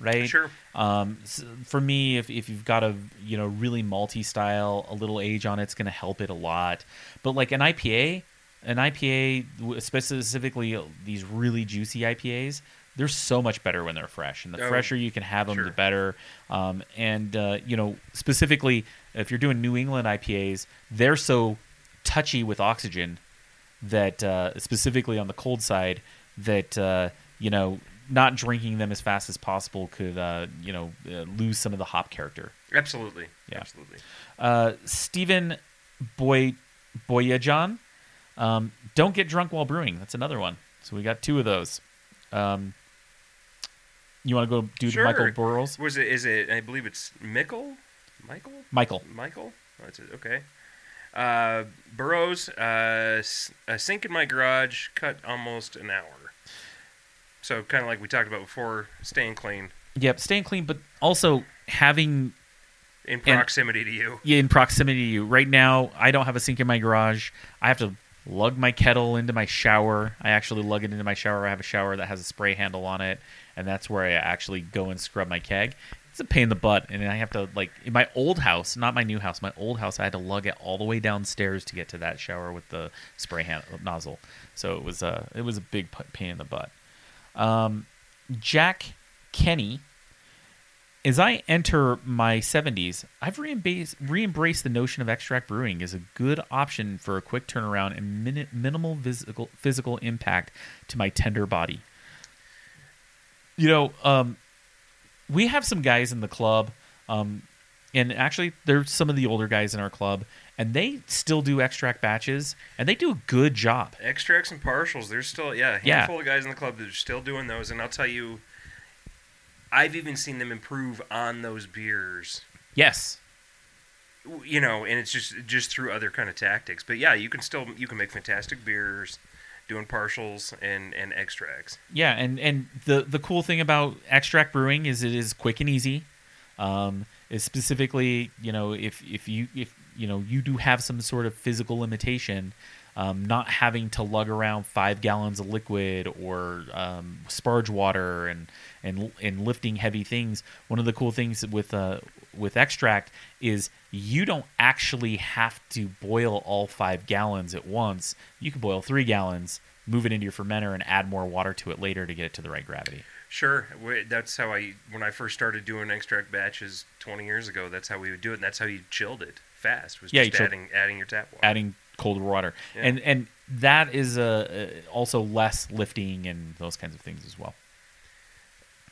right? Sure. Um, s- for me, if if you've got a you know really malty style, a little age on it's going to help it a lot. But like an IPA, an IPA specifically uh, these really juicy IPAs, they're so much better when they're fresh, and the Oh, fresher you can have them, sure. the better. Um, and uh, you know specifically if you're doing New England IPAs, they're so touchy with oxygen that uh, specifically on the cold side that uh, you know not drinking them as fast as possible could uh, you know uh, lose some of the hop character. Absolutely. Yeah. Absolutely. Uh, Stephen Boy Boyajan, um, don't get drunk while brewing. That's another one. So we got two of those. Um, you want to go do Sure. Michael Burrows? Was it? Is it? I believe it's Mickle. Michael. Michael. Michael. Oh. Okay. Uh, Burrows. Uh, a sink in my garage. Cut almost an hour. So kind of like we talked about before, staying clean Yep, staying clean, but also having in proximity to you. yeah, in proximity to you. Right now, I don't have a sink in my garage. I have to lug my kettle into my shower. I actually lug it into my shower. I have a shower that has a spray handle on it, and that's where I actually go and scrub my keg. It's a pain in the butt, and I have to like in my old house, not my new house. My old house, I had to lug it all the way downstairs to get to that shower with the spray hand- nozzle. So it was uh, it was a big pain in the butt. Um, Jack Kenny as I enter my 70s, I've re-embraced, re-embraced the notion of extract brewing as a good option for a quick turnaround and min- minimal physical physical impact to my tender body. You know, um, we have some guys in the club, um, and actually, there's some of the older guys in our club, and they still do extract batches, and they do a good job. Extracts and partials. There's still yeah, a Yeah. handful of guys in the club that are still doing those, and I'll tell you, I've even seen them improve on those beers. Yes, You know, and it's just just through other kind of tactics. But yeah, you can still you can make fantastic beers, doing partials and and extracts. Yeah, and and the the cool thing about extract brewing is it is quick and easy. Um, is specifically, you know, if if you if you know you do have some sort of physical limitation, um, not having to lug around five gallons of liquid or um, sparge water and and and lifting heavy things. One of the cool things with uh, with extract is you don't actually have to boil all five gallons at once. You can boil three gallons, move it into your fermenter, and add more water to it later to get it to the right gravity. Sure, that's how I when I first started doing extract batches 20 years ago. That's how we would do it, and that's how you chilled it fast. Was Yeah, just chilled- adding adding your tap water. Adding cold water, Yeah. and and that is uh, uh, also less lifting and those kinds of things as well.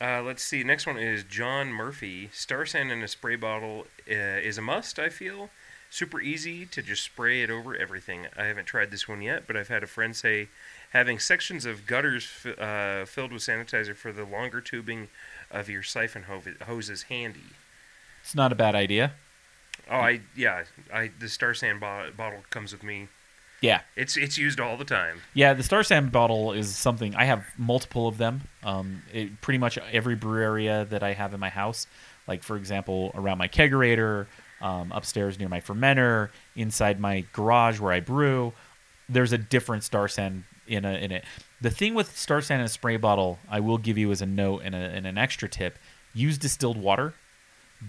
Uh, let's see. Next one is John Murphy. Star San in a spray bottle uh, is a must. I feel super easy to just spray it over everything. I haven't tried this one yet, but I've had a friend say having sections of gutters f- uh, filled with sanitizer for the longer tubing of your siphon ho- hose is handy. It's not a bad idea. Oh, I yeah. I the Star San bo- bottle comes with me. Yeah, It's it's used all the time. Yeah, the Star San bottle is something I have multiple of them. Um, it, pretty much every brew area that I have in my house, like for example, around my kegerator, um, upstairs near my fermenter, inside my garage where I brew, there's a different Star San in a in it. The thing with Star San in a spray bottle, I will give you as a note and, a, and an extra tip: use distilled water.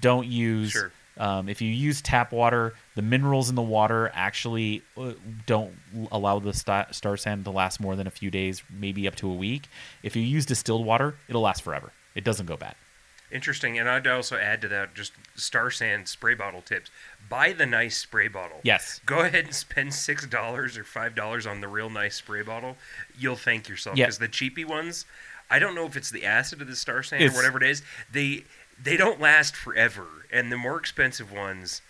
Don't use Sure. Um, if you use tap water, the minerals in the water actually uh, don't allow the Star San to last more than a few days, maybe up to a week. If you use distilled water, it'll last forever. It doesn't go bad. Interesting, and I'd also add to that just Star San spray bottle tips. Buy the nice spray bottle. Yes. Go ahead and spend six dollars or five dollars on the real nice spray bottle. You'll thank yourself Yeah. because the cheapy ones, I don't know if it's the acid of the Star San It's- or whatever it is. They they don't last forever, and the more expensive ones,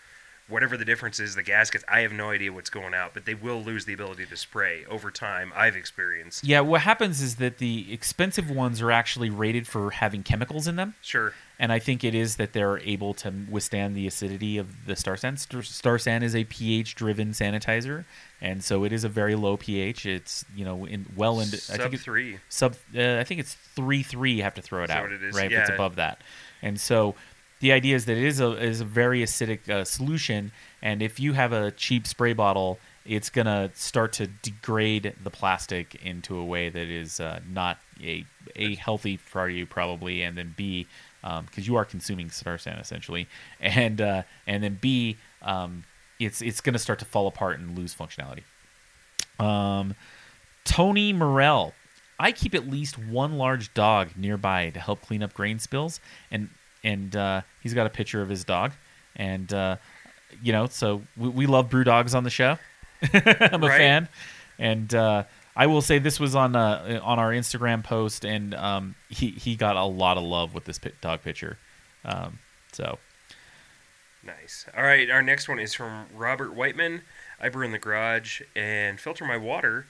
whatever the difference is, the gaskets. I have no idea what's going out, but they will lose the ability to spray over time. I've experienced. Yeah, what happens is that the expensive ones are actually rated for having chemicals in them. Sure. and I think it is that they're able to withstand the acidity of the Star San. Star, San is a pH-driven sanitizer, and so it is a very low pH. It's you know in well into I Sub think it's three. sub. Uh, I think it's three three. You have to throw it out, what it is? right? If it's above that, and so the idea is that it is a is a very acidic uh, solution, and if you have a cheap spray bottle. It's gonna start to degrade the plastic into a way that is uh, not a a healthy for you probably, and then B because you are consuming Star San essentially, and uh, and then B, um, it's it's to start to fall apart and lose functionality. Um, Tony Morell, I keep at least one large dog nearby to help clean up grain spills, and and uh, he's got a picture of his dog, and uh, you know, so we, we love brew dogs on the show. I'm a Right. fan, and uh, I will say this was on uh, on our Instagram post, and um, he he got a lot of love with this pi- dog picture. Um, so Nice. All right, our next one is from Robert Whiteman. I brew in the garage and filter my water.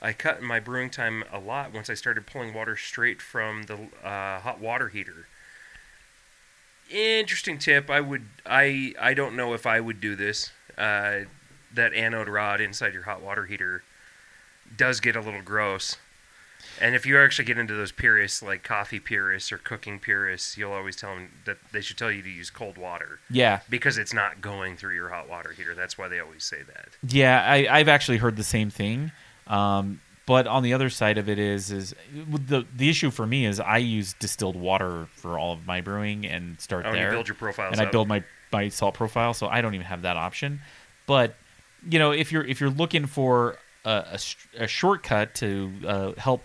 I cut my brewing time a lot once I started pulling water straight from the uh, hot water heater. Interesting tip. I would. I. I don't know if I would do this. Uh, that anode rod inside your hot water heater does get a little gross. And if you actually get into those purists, like coffee purists or cooking purists, you'll always tell them that they should tell you to use cold water yeah, because it's not going through your hot water heater. That's why they always say that. yeah, I, I've actually heard the same thing. Um, but on the other side of it is is the the issue for me is I use distilled water for all of my brewing and start Oh, and there. you build your profiles and I build my my salt profile, so I don't even have that option. But you know, if you're if you're looking for a, a, a shortcut to uh, help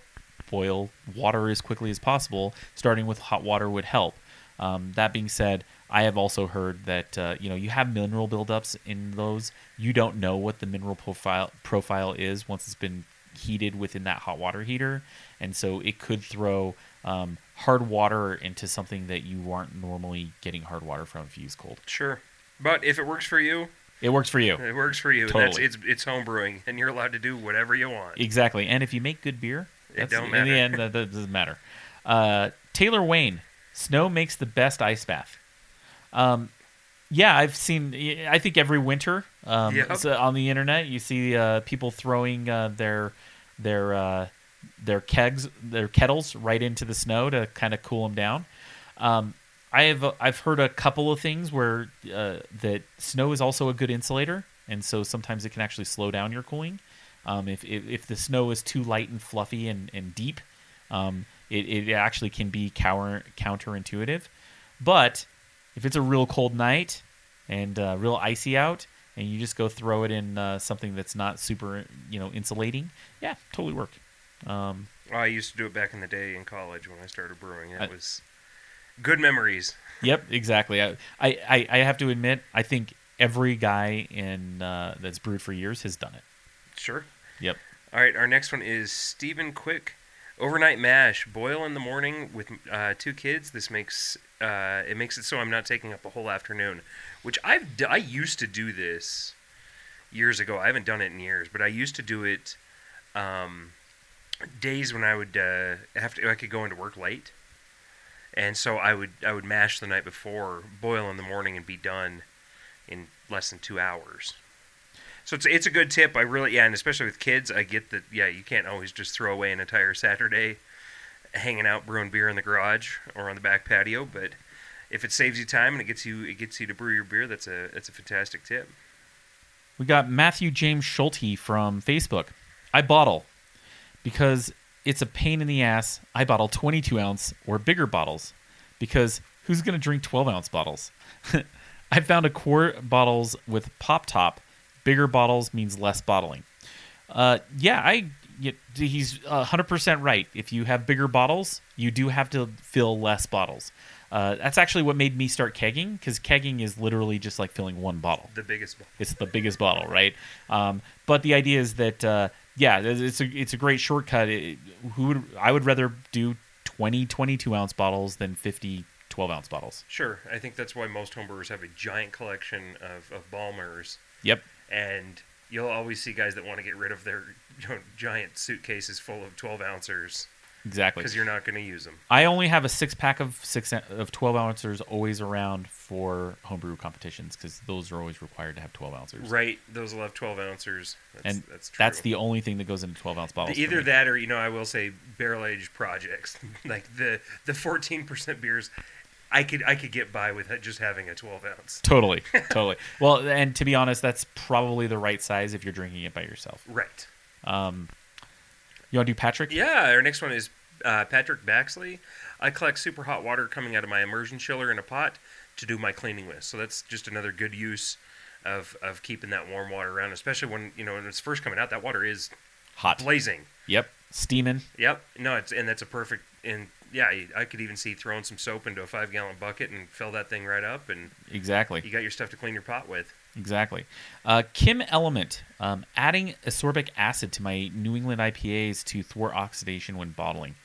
boil water as quickly as possible, starting with hot water would help. Um, that being said, I have also heard that uh, you know you have mineral buildups in those. You don't know what the mineral profile profile is once it's been heated within that hot water heater, and so it could throw um, hard water into something that you aren't normally getting hard water from if you use cold. Sure, but if it works for you, It works for you. it works for you. Totally. That's it's it's home brewing, and you're allowed to do whatever you want. Exactly. And if you make good beer, It don't matter. in the end, that, that doesn't matter. Uh, Taylor Wayne, snow makes the best ice bath. Um, yeah, I've seen. I think every winter um, so on the internet, you see uh, people throwing uh, their their uh, their kegs, their kettles, right into the snow to kind of cool them down. Um, I have I've heard a couple of things where uh, that snow is also a good insulator, and so sometimes it can actually slow down your cooling. Um, if, if if the snow is too light and fluffy and and deep, um, it it actually can be counter counterintuitive. But if it's a real cold night and uh, real icy out, and you just go throw it in uh, something that's not super, you know, insulating, yeah, totally work. Um, Well, I used to do it back in the day in college when I started brewing. It I- was good memories. Yep, exactly. I, I, I- have to admit, I think every guy in uh, that's brewed for years has done it. Sure. Yep. All right, our next one is Stephen Quick. Overnight mash, boil in the morning with uh, two kids. This makes uh, it makes it so I'm not taking up a whole afternoon, which I've d- I used to do this years ago. I haven't done it in years, but I used to do it um, days when I would uh, have to I could go into work late, and so I would I would mash the night before, boil in the morning, and be done in less than two hours. So it's it's a good tip. I really yeah, and especially with kids, I get that yeah, you can't always just throw away an entire Saturday hanging out brewing beer in the garage or on the back patio, but if it saves you time and it gets you it gets you to brew your beer, that's a that's a fantastic tip. We got Matthew James Schulte from Facebook. I bottle because it's a pain in the ass. I bottle 22 ounce or bigger bottles because who's going to drink 12 ounce bottles? I found a quart bottles with pop top. Bigger bottles means less bottling. Uh, yeah, I. y- He's hundred percent right. If you have bigger bottles, you do have to fill less bottles. Uh, that's actually what made me start kegging because kegging is literally just like filling one bottle The biggest bo- it's the biggest bottle, right? Um, but the idea is that uh, yeah, it's a it's a great shortcut. It, who would I would rather do 20 22 ounce bottles than 50 12 ounce bottles. Sure, I think that's why most homebrewers have a giant collection of, of Bombers, Yep. and you'll always see guys that want to get rid of their you know, giant suitcases full of 12 ounces Exactly. because you're not going to use them. I only have a six pack of six of 12 ounces always around for homebrew competitions because those are always required to have 12 ounces. Right, those will have 12 ounces. That's, And that's true. That's the only thing that goes into 12 ounce bottles. Either that or you know I will say barrel aged projects like the the 14% beers. I could I could get by with just having a 12 ounce. Totally, totally. Well, and to be honest, that's probably the right size if you're drinking it by yourself. Right. Um, you want to do Patrick? Yeah. Our next one is uh, Patrick Baxley. I collect super hot water coming out of my immersion chiller in a pot to do my cleaning with. So that's just another good use of of keeping that warm water around, especially when you know when it's first coming out. That water is Hot. blazing. Yep. Steaming. Yep. No, it's and that's a perfect and yeah, I could even see throwing some soap into a five gallon bucket and fill that thing right up, and Exactly. you got your stuff to clean your pot with. Exactly. Uh, Kim Element, um, adding ascorbic acid to my New England IPAs to thwart oxidation when bottling.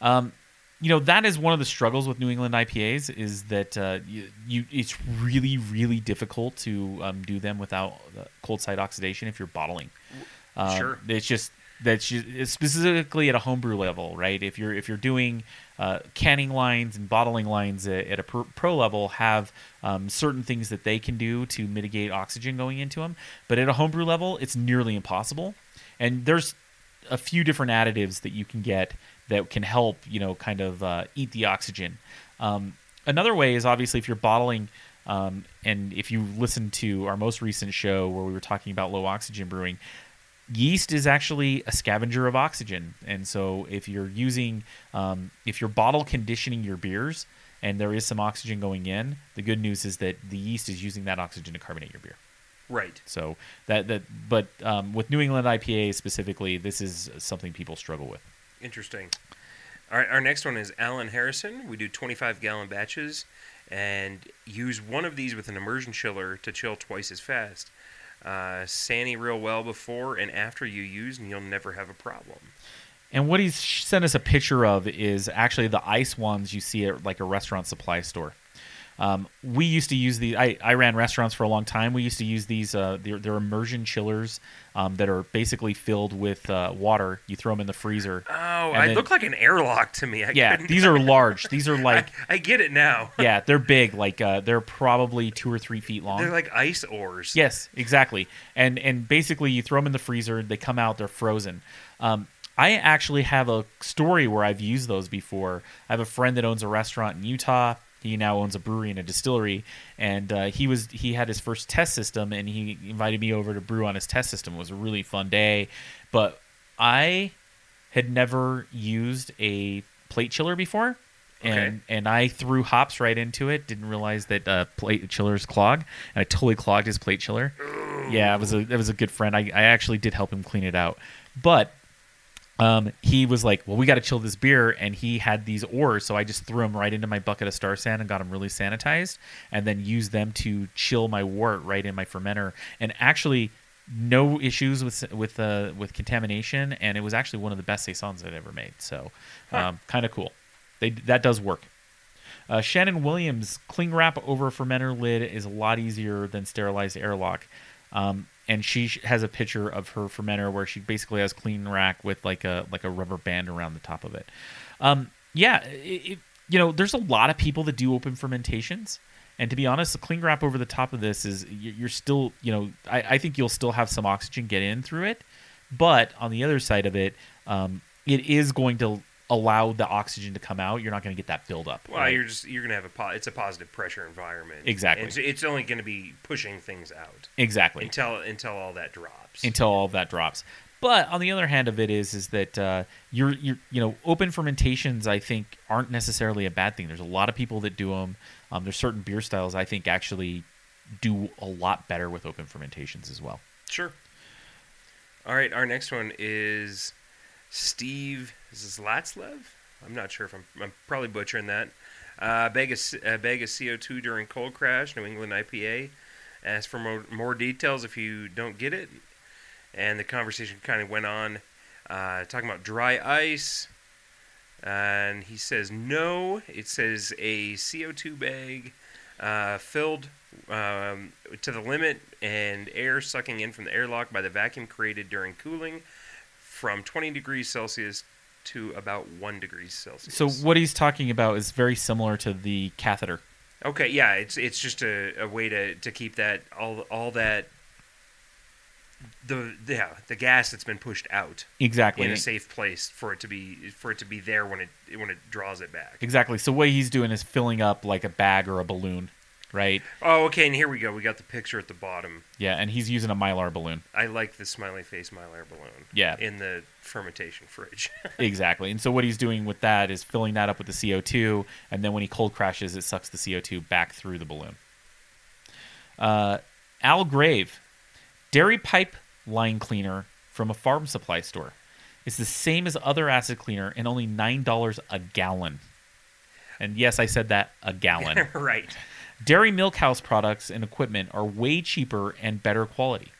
Um, you know that is one of the struggles with New England IPAs is that uh, you, you it's really really difficult to um, do them without uh, cold side oxidation if you're bottling. Um, Sure. It's just that's just, specifically at a homebrew level, right? If you're if you're doing uh, canning lines and bottling lines at, at a pro, pro level, have um, certain things that they can do to mitigate oxygen going into them. But at a homebrew level, it's nearly impossible. And there's a few different additives that you can get that can help, you know, kind of uh, eat the oxygen. Um, another way is obviously if you're bottling, um, and if you listen to our most recent show where we were talking about low oxygen brewing, yeast is actually a scavenger of oxygen. And so if you're using, um, if you're bottle conditioning your beers and there is some oxygen going in, the good news is that the yeast is using that oxygen to carbonate your beer. Right. So that that, but um, with New England IPA specifically, this is something people struggle with. Interesting. All right, our next one is Alan Harrison. We do 25 gallon batches and use one of these with an immersion chiller to chill twice as fast. Uh, Sandy real well before and after you use, and you'll never have a problem. And what he's sent us a picture of is actually the ice ones you see at like a restaurant supply store. Um, we used to use these. I, I ran restaurants for a long time. We used to use these. Uh, they're, they're immersion chillers um, that are basically filled with uh, water. You throw them in the freezer. Oh, And I then- look like an airlock to me. I Yeah, couldn't- these are large. These are like I, I get it now. yeah, they're big. Like uh, they're probably two or three feet long. They're like ice oars. Yes, exactly. And and basically, you throw them in the freezer. They come out. They're frozen. Um, I actually have a story where I've used those before. I have a friend that owns a restaurant in Utah. He now owns a brewery and a distillery, and uh, he was he had his first test system, and he invited me over to brew on his test system. It was a really fun day, but I had never used a plate chiller before. And Okay. and I threw hops right into it. Didn't realize that uh, plate chillers clog, and I totally clogged his plate chiller. Yeah, it was a it was a good friend. I, I actually did help him clean it out, but um, he was like, "Well, we got to chill this beer," and he had these oars, so I just threw them right into my bucket of Star San and got them really sanitized, and then used them to chill my wort right in my fermenter, and actually no issues with with uh, with contamination, and it was actually one of the best saisons I'd ever made. So, um, kind of cool. They that does work. Uh, Shannon Williams cling wrap over fermenter lid is a lot easier than sterilized airlock. Um, and she has a picture of her fermenter where she basically has clean rack with like a like a rubber band around the top of it. Um, yeah, it, it, you know, there's a lot of people that do open fermentations, and to be honest, the cling wrap over the top of this is you- you're still, you know, I, I think you'll still have some oxygen get in through it, but on the other side of it, um, it is going to allow the oxygen to come out. You're not going to get that buildup. Well, right? you're just you're gonna have a po- it's a positive pressure environment. Exactly. It's, it's only gonna be pushing things out exactly until until all that drops. until all that drops. But on the other hand of it is is that uh, you're you're you know open fermentations I think aren't necessarily a bad thing. There's a lot of people that do them. Um, there's certain beer styles I think actually do a lot better with open fermentations as well. Sure. All right, our next one is Steve Zlatslev. I'm not sure if I'm, I'm probably butchering that. Uh, bag, of, bag of CO2 during cold crash, New England IPA. Ask for more, more details if you don't get it. And the conversation kind of went on uh, talking about dry ice. And he says no. It says a CO2 bag uh, filled um, to the limit and air sucking in from the airlock by the vacuum created during cooling from 20 degrees Celsius to about 1 degree Celsius. So what he's talking about is very similar to the catheter. Okay, yeah, it's it's just a, a way to, to keep that all all that the yeah, the gas that's been pushed out Exactly. in a safe place for it to be for it to be there when it when it draws it back. Exactly. So what he's doing is filling up like a bag or a balloon, right? Oh, okay, and here we go. We got the picture at the bottom. Yeah, and he's using a mylar balloon. I like the smiley face mylar balloon. Yeah. In the fermentation fridge. Exactly. And so what he's doing with that is filling that up with the CO2, and then when he cold crashes, it sucks the CO2 back through the balloon. Uh, Al Grave, dairy pipe line cleaner from a farm supply store. It's the same as other acid cleaner and only $9 a gallon. And yes, I said that a gallon. right. Dairy milk house products and equipment are way cheaper and better quality.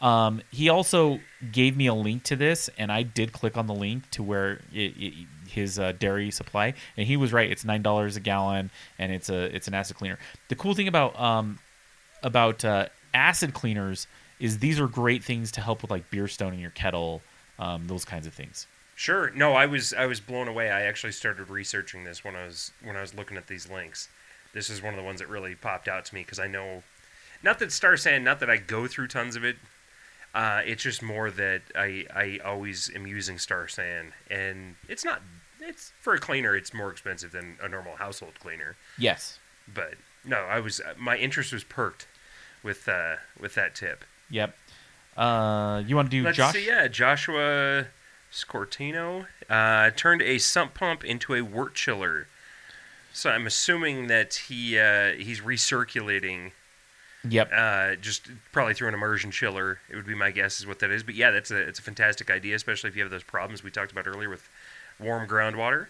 Um, he also gave me a link to this, and I did click on the link to where it, it, his uh, dairy supply, and he was right. It's nine dollars a gallon, and it's a it's an acid cleaner. The cool thing about um, about uh, acid cleaners is these are great things to help with like beer stone in your kettle, um, those kinds of things. Sure. No, I was I was blown away. I actually started researching this when I was when I was looking at these links. This is one of the ones that really popped out to me because I know, not that Star San, not that I go through tons of it. Uh, it's just more that I I always am using Star San, and it's not. It's for a cleaner. It's more expensive than a normal household cleaner. Yes. But no, I was my interest was perked with uh, with that tip. Yep. Uh, you want to do Let's Josh? see. Yeah, Joshua Scortino uh, turned a sump pump into a wort chiller. So I'm assuming that he uh, he's recirculating, Yep. uh, just probably through an immersion chiller. It would be my guess is what that is. But yeah, that's a it's a fantastic idea, especially if you have those problems we talked about earlier with warm groundwater.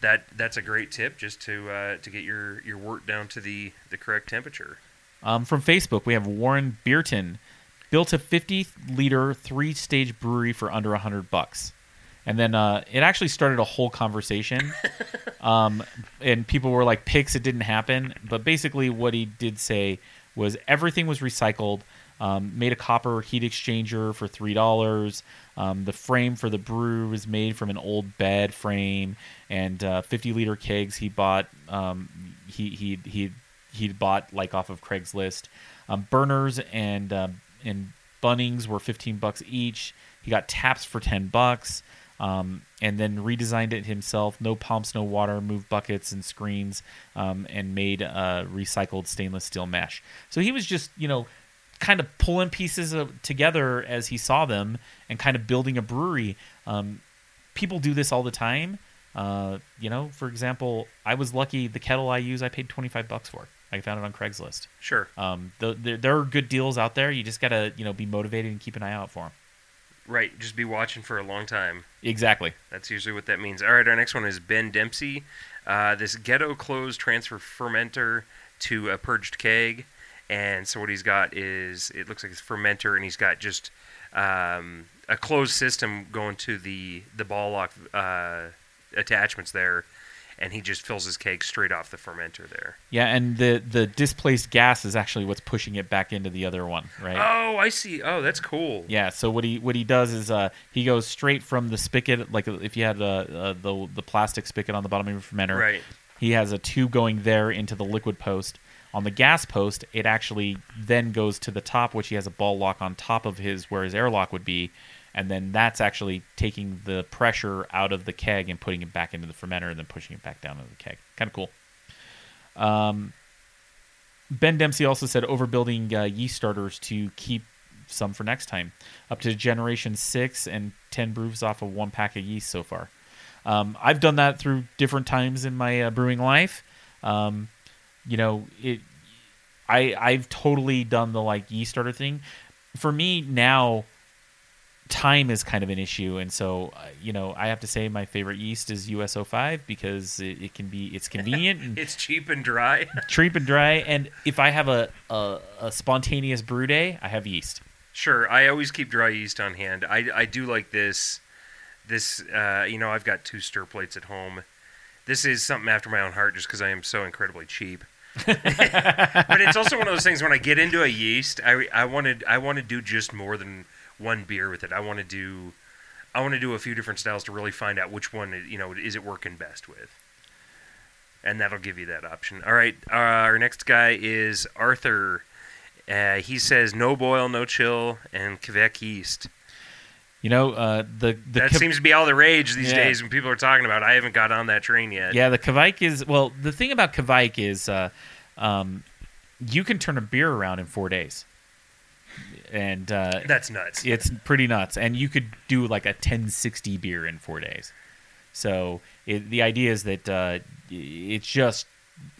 That that's a great tip just to uh, to get your, your wort down to the, the correct temperature. Um, from Facebook, we have Warren Beerton built a 50 liter three stage brewery for under 100 bucks. And then uh, it actually started a whole conversation. um, and people were like, pics, it didn't happen. But basically, what he did say was everything was recycled. Um, made a copper heat exchanger for three dollars. Um, the frame for the brew was made from an old bed frame, and uh, 50 liter kegs he bought. Um, he he he he bought like off of Craigslist. Um, burners and um and Bunnings were 15 bucks each. He got taps for 10 bucks. Um, and then redesigned it himself. No pumps, no water, moved buckets and screens, um, and made uh, recycled stainless steel mesh. So he was just, you know, kind of pulling pieces of, together as he saw them and kind of building a brewery. Um, people do this all the time. Uh, you know, for example, I was lucky. The kettle I use, I paid twenty five bucks for. I found it on Craigslist. Sure. Um, the, the, there are good deals out there. You just gotta, you know, be motivated and keep an eye out for them. Right. Just be watching for a long time. Exactly. That's usually what that means. All right. Our next one is Ben Dempsey. Uh, this ghetto closed transfer fermenter to a purged keg. And so what he's got is it looks like it's fermenter, and he's got just um, a closed system going to the the ball lock uh, attachments there, and he just fills his keg straight off the fermenter there. Yeah, and the the displaced gas is actually what's pushing it back into the other one, right? Oh, I see. Oh, that's cool. Yeah. So what he what he does is uh, he goes straight from the spigot, like if you had uh, uh, the the plastic spigot on the bottom of your fermenter, Right. He has a tube going there into the liquid post. On the gas post, it actually then goes to the top, which he has a ball lock on top of his where his airlock would be, and then that's actually taking the pressure out of the keg and putting it back into the fermenter, and then pushing it back down into the keg. Kind of cool. Um, Ben Dempsey also said overbuilding uh, yeast starters to keep some for next time, up to generation six and ten brews off of one pack of yeast so far. Um, I've done that through different times in my uh, brewing life. Um, you know, it. I I've totally done the like yeast starter thing. For me now, time is kind of an issue, and so uh, you know I have to say my favorite yeast is US-05 because it, it can be it's convenient and It's cheap and dry. cheap and dry. And if I have a, a, a spontaneous brew day, I have yeast. Sure, I always keep dry yeast on hand. I, I do like this. This, uh, you know, I've got two stir plates at home. This is something after my own heart, just because I am so incredibly cheap. but it's also one of those things when I get into a yeast, I I want to I want to do just more than one beer with it. I want to do I want to do a few different styles to really find out which one you know is it working best with. And that'll give you that option. All right, uh, our next guy is Arthur. Uh, he says no boil, no chill, and Kveik yeast. You know, uh, the the that Kev- seems to be all the rage these Yeah. days when people are talking about. it. I haven't got on that train yet. yeah, the Kveik is well. The thing about Kveik is, uh, um, you can turn a beer around in four days, and uh, That's nuts. it's pretty nuts. And you could do like a 1060 beer in four days. So it, the idea is that uh, it just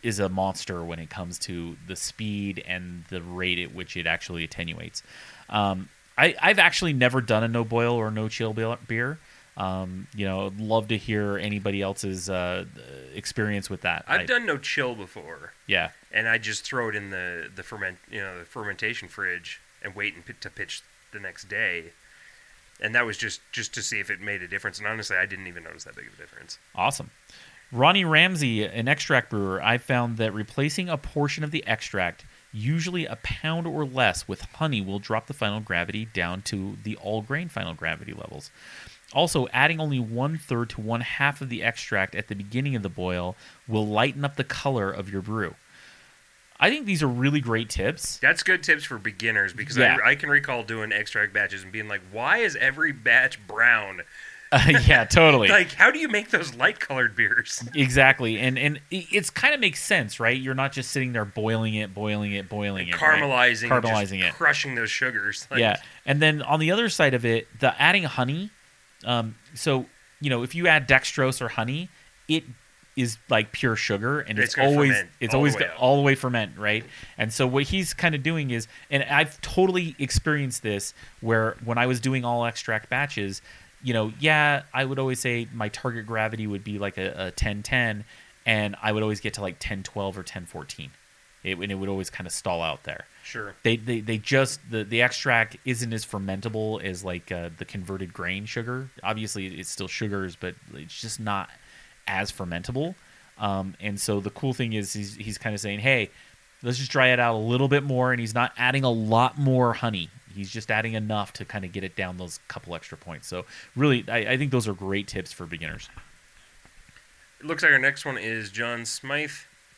is a monster when it comes to the speed and the rate at which it actually attenuates. Um, I, I've actually never done a no boil or no chill beer. Um, you know, love to hear anybody else's uh, experience with that. I've I- done no chill before, yeah, and I just throw it in the the ferment, you know, the fermentation fridge and wait and to pitch the next day. And that was just just to see if it made a difference. And honestly, I didn't even notice that big of a difference. Awesome. Ronnie Ramsey, an extract brewer, I found that replacing a portion of the extract, usually a pound or less, with honey will drop the final gravity down to the all grain final gravity levels. Also, adding only one third to one half of the extract at the beginning of the boil will lighten up the color of your brew. I think these are really great tips. That's good tips for beginners because Yeah. I, I can recall doing extract batches and being like, "Why is every batch brown? yeah, totally. Like, how do you make those light colored beers?" Exactly, and and it- it's kind of makes sense, right? You're not just sitting there boiling it, boiling it, boiling it, right? Caramelizing, and just caramelizing it. crushing those sugars. Like, yeah, and then on the other side of it, the adding honey. Um, so you know, if you add dextrose or honey, it is like pure sugar, and It's it's, always it's all always the all the way ferment, right? And so what he's kind of doing is, and I've totally experienced this, where when I was doing all extract batches, you know, yeah, I would always say my target gravity would be like a, a 10-10, and I would always get to like 10-12 or 10-14. It, and it would always kind of stall out there sure. they, they they just the the extract isn't as fermentable as like uh, the converted grain sugar. Obviously, it's still sugars, but it's just not as fermentable. Um, and so the cool thing is he's he's kind of saying, hey, let's just dry it out a little bit more, and he's not adding a lot more honey. He's just adding enough to kind of get it down those couple extra points. So really, I, I think those are great tips for beginners. It looks like our next one is John Smythe,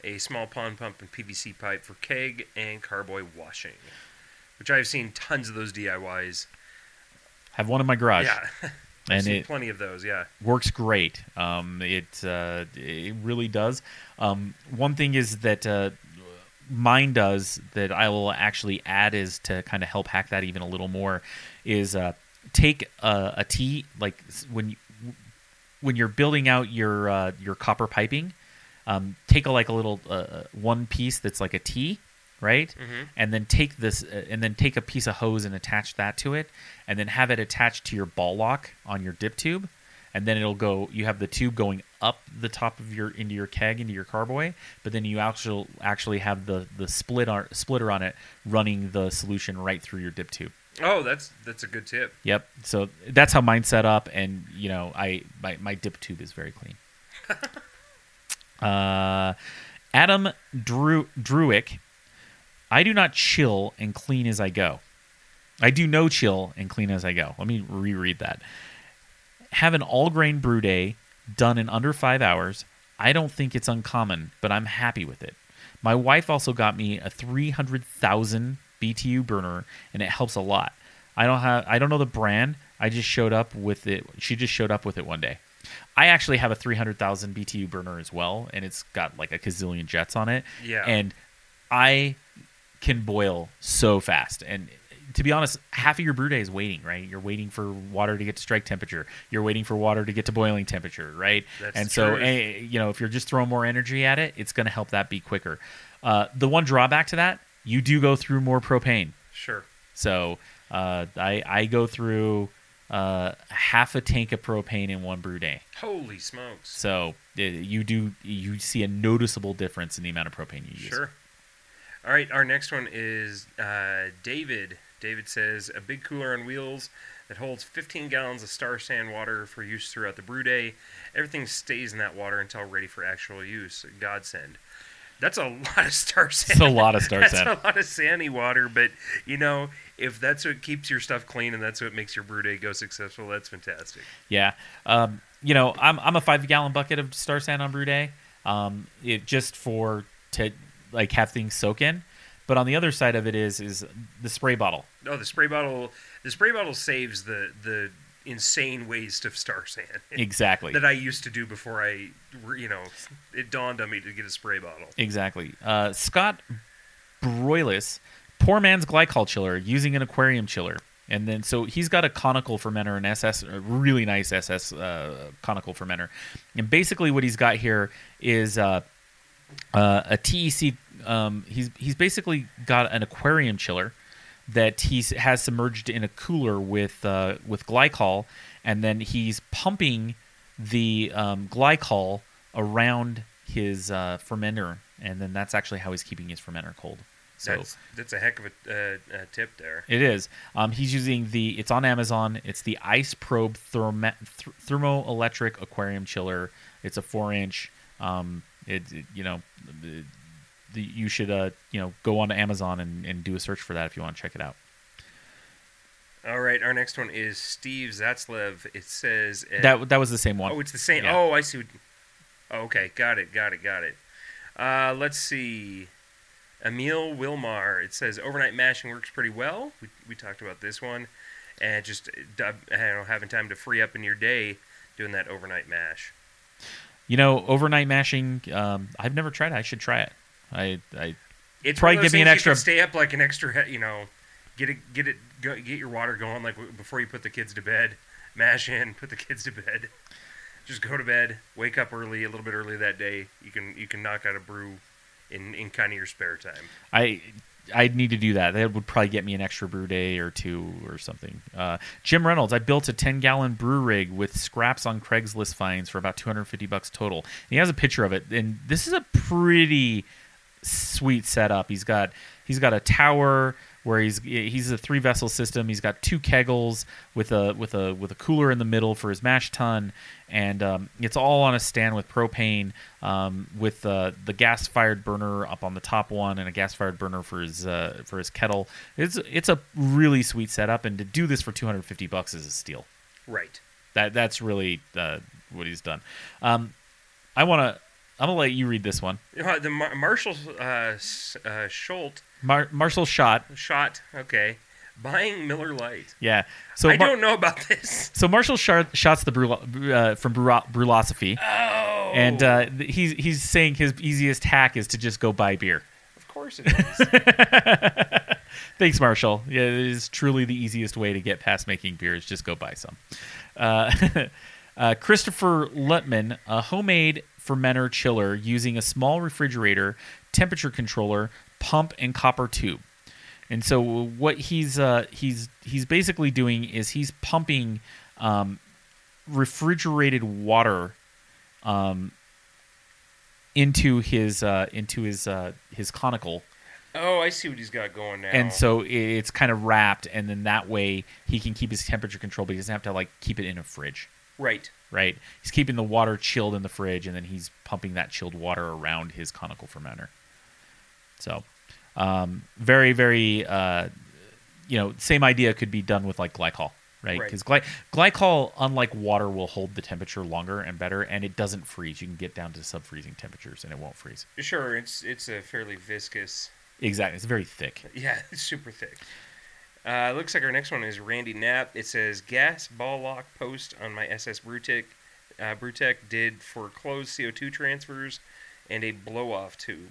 a small pond pump and PVC pipe for keg and carboy washing, which I've seen tons of those DIYs. Have one in my garage. Yeah, and it plenty of those. Yeah. works great. Um, it uh, it really does. Um, one thing is that uh, mine does that I will actually add is to kind of help hack that even a little more is uh, take a, a T like when you, when you're building out your uh, your copper piping, um, take a like a little uh, one piece that's like a T, right? Mhm. And then take this uh, and then take a piece of hose and attach that to it, and then have it attached to your ball lock on your dip tube, and then it'll go. You have the tube going up the top of your into your keg into your carboy, but then you actually actually have the the split on, splitter on it running the solution right through your dip tube. Oh, that's that's a good tip. Yep. So that's how mine's set up, and you know, I my, my dip tube is very clean. uh, Adam Drew Druick, I do not chill and clean as I go. I do no chill and clean as I go. Let me reread that. Have an all grain brew day done in under five hours. I don't think it's uncommon, but I'm happy with it. My wife also got me a 300,000 BTU burner, and it helps a lot. I don't have, I don't know the brand. I just showed up with it. She just showed up with it one day. I actually have a 300,000 BTU burner as well, and it's got like a gazillion jets on it. Yeah. And I can boil so fast. And to be honest, half of your brew day is waiting, right? You're waiting for water to get to strike temperature. You're waiting for water to get to boiling temperature, right? That's and so, true. eh, you know, if you're just throwing more energy at it, it's going to help that be quicker. Uh, the one drawback to that, you do go through more propane. Sure. So uh, I, I go through uh, half a tank of propane in one brew day. Holy smokes. So uh, you do you see a noticeable difference in the amount of propane you use. Sure. All right, our next one is uh, David. David says a big cooler on wheels that holds 15 gallons of Star San water for use throughout the brew day. Everything stays in that water until ready for actual use. Godsend. That's a lot of Star San. It's a lot of Star that's Sand. That's a lot of sandy water, but you know, if that's what keeps your stuff clean and that's what makes your brew day go successful, that's fantastic. Yeah. Um, you know, I'm I'm a five gallon bucket of Star San on brew day. Um, it just for to like have things soak in. But on the other side of it is is the spray bottle. No, the spray bottle. The spray bottle saves the the insane waste of Star San. Exactly. that I used to do before I, you know, it dawned on me to get a spray bottle. Exactly. Uh, Scott Broilis, poor man's glycol chiller using an aquarium chiller. And then, so he's got a conical fermenter, an SS, a really nice SS uh, conical fermenter. And basically, what he's got here is uh, uh, a TEC. Um, he's he's basically got an aquarium chiller that he has submerged in a cooler with uh, with glycol, and then he's pumping the um, glycol around his uh, fermenter, and then that's actually how he's keeping his fermenter cold. So That's that's a heck of a, uh, tip there. it is. Um, he's using the. It's on Amazon. It's the Ice Probe thermo, th- thermoelectric aquarium chiller. It's a four inch. Um, it, it- you know, the, the, you should uh you know go on to Amazon and, and do a search for that if you want to check it out. All right, our next one is Steve Zatzlev. It says uh, That that was the same one. Oh, it's the same. Yeah. Oh, I see. what- Oh, okay, got it, got it, got it. Uh, let's see. Emil Wilmar. It says overnight mashing works pretty well. We, we talked about this one, and just uh, you know, having time to free up in your day doing that overnight mash. You know, overnight mashing. Um, I've never tried. it. I should try it. I I It's Probably give me an extra- stay up like an extra, you know, get it, get it, go, get your water going like before you put the kids to bed. Mash in, put the kids to bed. Just go to bed, wake up early, a little bit early that day. You can you can knock out a brew in in kind of your spare time. I I'd need to do that. That would probably get me an extra brew day or two or something. Uh, Jim Reynolds, I built a 10 gallon brew rig with scraps on Craigslist finds for about 250 bucks total. And he has a picture of it, and this is a pretty sweet setup. He's got he's got a tower where he's he's a three vessel system. He's got two keggles with a with a with a cooler in the middle for his mash tun, and um, it's all on a stand with propane um, with uh, the gas fired burner up on the top one and a gas fired burner for his uh, for his kettle. It's it's a really sweet setup, and to do this for 250 bucks is a steal. Right. That that's really uh, what he's done. Um, I want to. I'm gonna let you read this one. Uh, The Mar- Marshall uh, uh, Schott Mar- Marshall shot. shot. Okay. buying Miller Lite. Yeah. So I Mar- don't know about this. so Marshall shar- shots the Brul- uh, from Brul- Brulosophy, Oh, and uh, he's he's saying his easiest hack is to just go buy beer. of course it is. Thanks, Marshall. Yeah, it is truly the easiest way to get past making beer is just go buy some. Uh, uh, Christopher Lutman, a homemade fermenter chiller using a small refrigerator, temperature controller, pump, and copper tube. And so what he's uh, he's he's basically doing is he's pumping um, refrigerated water um, into his uh, into his uh, his conical oh, I see what he's got going now. and so it's kind of wrapped and then that way he can keep his temperature control but he doesn't have to like keep it in a fridge right. Right he's keeping the water chilled in the fridge and then he's pumping that chilled water around his conical fermenter so um, very very uh, you know same idea could be done with like glycol right Right. because gly- glycol unlike water will hold the temperature longer and better and it doesn't freeze you can get down to sub freezing temperatures and it won't freeze Sure, it's it's a fairly viscous. exactly it's very thick Yeah, it's super thick. Uh, looks like our next one is Randy Knapp. It says gas ball lock post on my SS Brewtech. Uh, did for closed CO2 transfers and a blow off tube.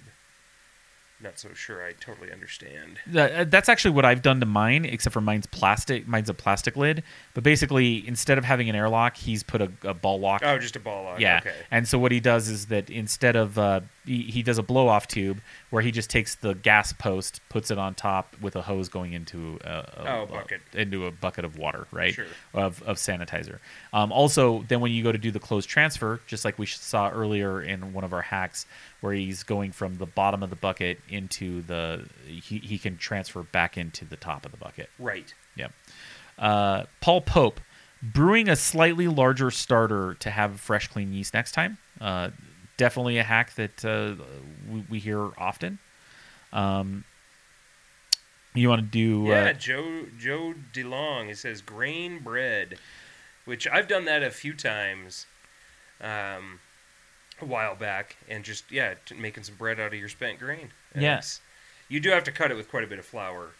Not so sure I totally understand. That- that's actually what I've done to mine, except for mine's plastic. Mine's a plastic lid, but basically, instead of having an airlock, he's put a, a ball lock. Oh, just a ball lock. yeah. Okay. And so what he does is that instead of uh, he, he does a blow off tube where he just takes the gas post, puts it on top with a hose going into a, a, Oh, bucket. into a bucket of water, right? Sure. Of of sanitizer. Um, also, then when you go to do the closed transfer, just like we saw earlier in one of our hacks, where he's going from the bottom of the bucket into the he, he can transfer back into the top of the bucket. Right. Yep. Uh, Paul Pope, brewing a slightly larger starter to have fresh, clean yeast next time. Uh, definitely a hack that uh, we, we hear often. Um, you want to do? Yeah, Uh, Joe Joe DeLong. It says grain bread, which I've done that a few times, um, a while back, and just yeah, t- making some bread out of your spent grain. And Yeah. you do have to cut it with quite a bit of flour.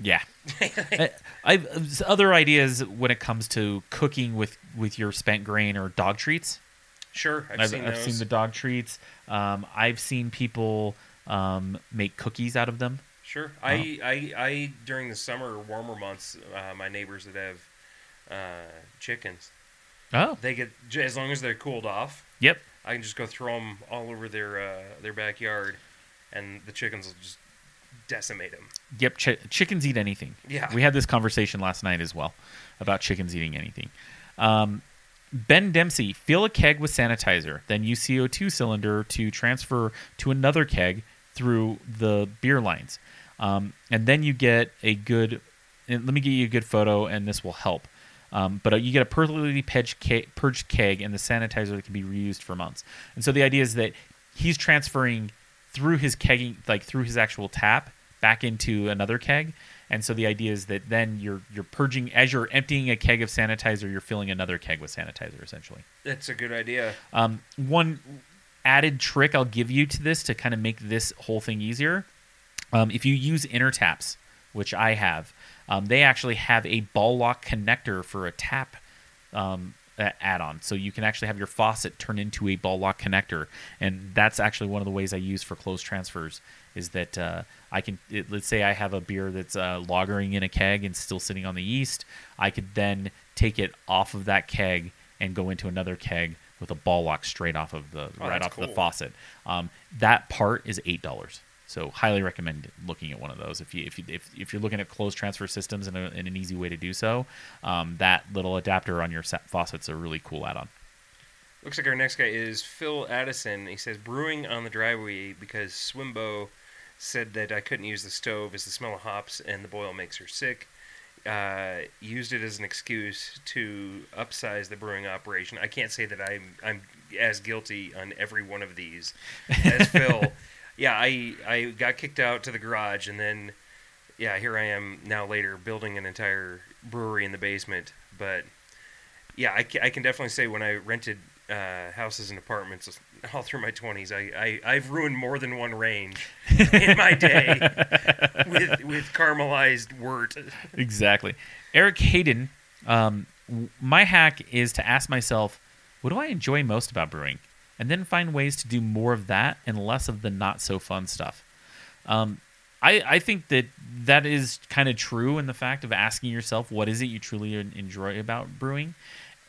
yeah. I, I've other ideas when it comes to cooking with with your spent grain or dog treats. Sure, I've, I've, seen those. seen the dog treats. Um, I've seen people um, make cookies out of them. Sure, I, I I during the summer warmer months, uh, my neighbors that have uh, chickens, Oh, they get j- as long as they're cooled off, yep. I can just go throw them all over their uh, their backyard, and the chickens will just decimate them. Yep, ch- chickens eat anything. Yeah. We had this conversation last night as well about chickens eating anything. Um, ben Dempsey, fill a keg with sanitizer, then use CO2 cylinder to transfer to another keg through the beer lines. Um, and then you get a good, and let me get you a good photo, and this will help. Um, but uh, you get a perfectly purged keg, purged keg and the sanitizer that can be reused for months. And so the idea is that he's transferring through his kegging, like through his actual tap, back into another keg. And so the idea is that then you're you're purging as you're emptying a keg of sanitizer, you're filling another keg with sanitizer essentially. That's a good idea. Um, one added trick I'll give you to this to kind of make this whole thing easier. Um, if you use Intertaps, which I have, um, they actually have a ball lock connector for a tap um, add-on, so you can actually have your faucet turn into a ball lock connector, and that's actually one of the ways I use for closed transfers. Is that uh, I can it, let's say I have a beer that's uh, lagering in a keg and still sitting on the yeast, I could then take it off of that keg and go into another keg with a ball lock straight off of the Oh, right off the faucet. Um, that part is eight dollars. So highly recommend looking at one of those if you if you if, if you're looking at closed transfer systems and, an easy way to do so. Um, that little adapter on your faucet's a really cool add-on. Looks like our next guy is Phil Addison. He says brewing on the driveway because Swimbo said that I couldn't use the stove as the smell of hops and the boil makes her sick. Uh, used it as an excuse to upsize the brewing operation. I can't say that I'm I'm as guilty on every one of these as Phil. Yeah, I I got kicked out to the garage and then yeah, here I am now later building an entire brewery in the basement. But yeah, I, I can definitely say when I rented uh, houses and apartments all through my 20s. I, I, I've ruined more than one range in my day with, with caramelized wort. exactly. Eric Hayden, um, my hack is to ask myself, what do I enjoy most about brewing? And then find ways to do more of that and less of the not so fun stuff. Um, I, I think that that is kind of true in the fact of asking yourself, what is it you truly enjoy about brewing?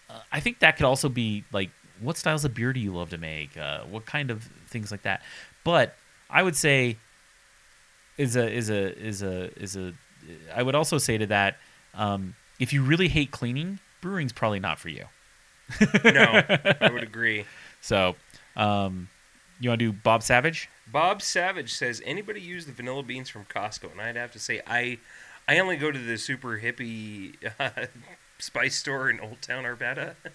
Uh, I think that could also be like, what styles of beer do you love to make? Uh, what kind of things like that? But I would say, is a is a is a is a. I would also say to that, um, if you really hate cleaning, brewing's probably not for you. No, I would agree. So, um, you want to do Bob Savage? Bob Savage says, anybody use the vanilla beans from Costco? And I'd have to say, I, I only go to the super hippie uh, spice store in Old Town Arvada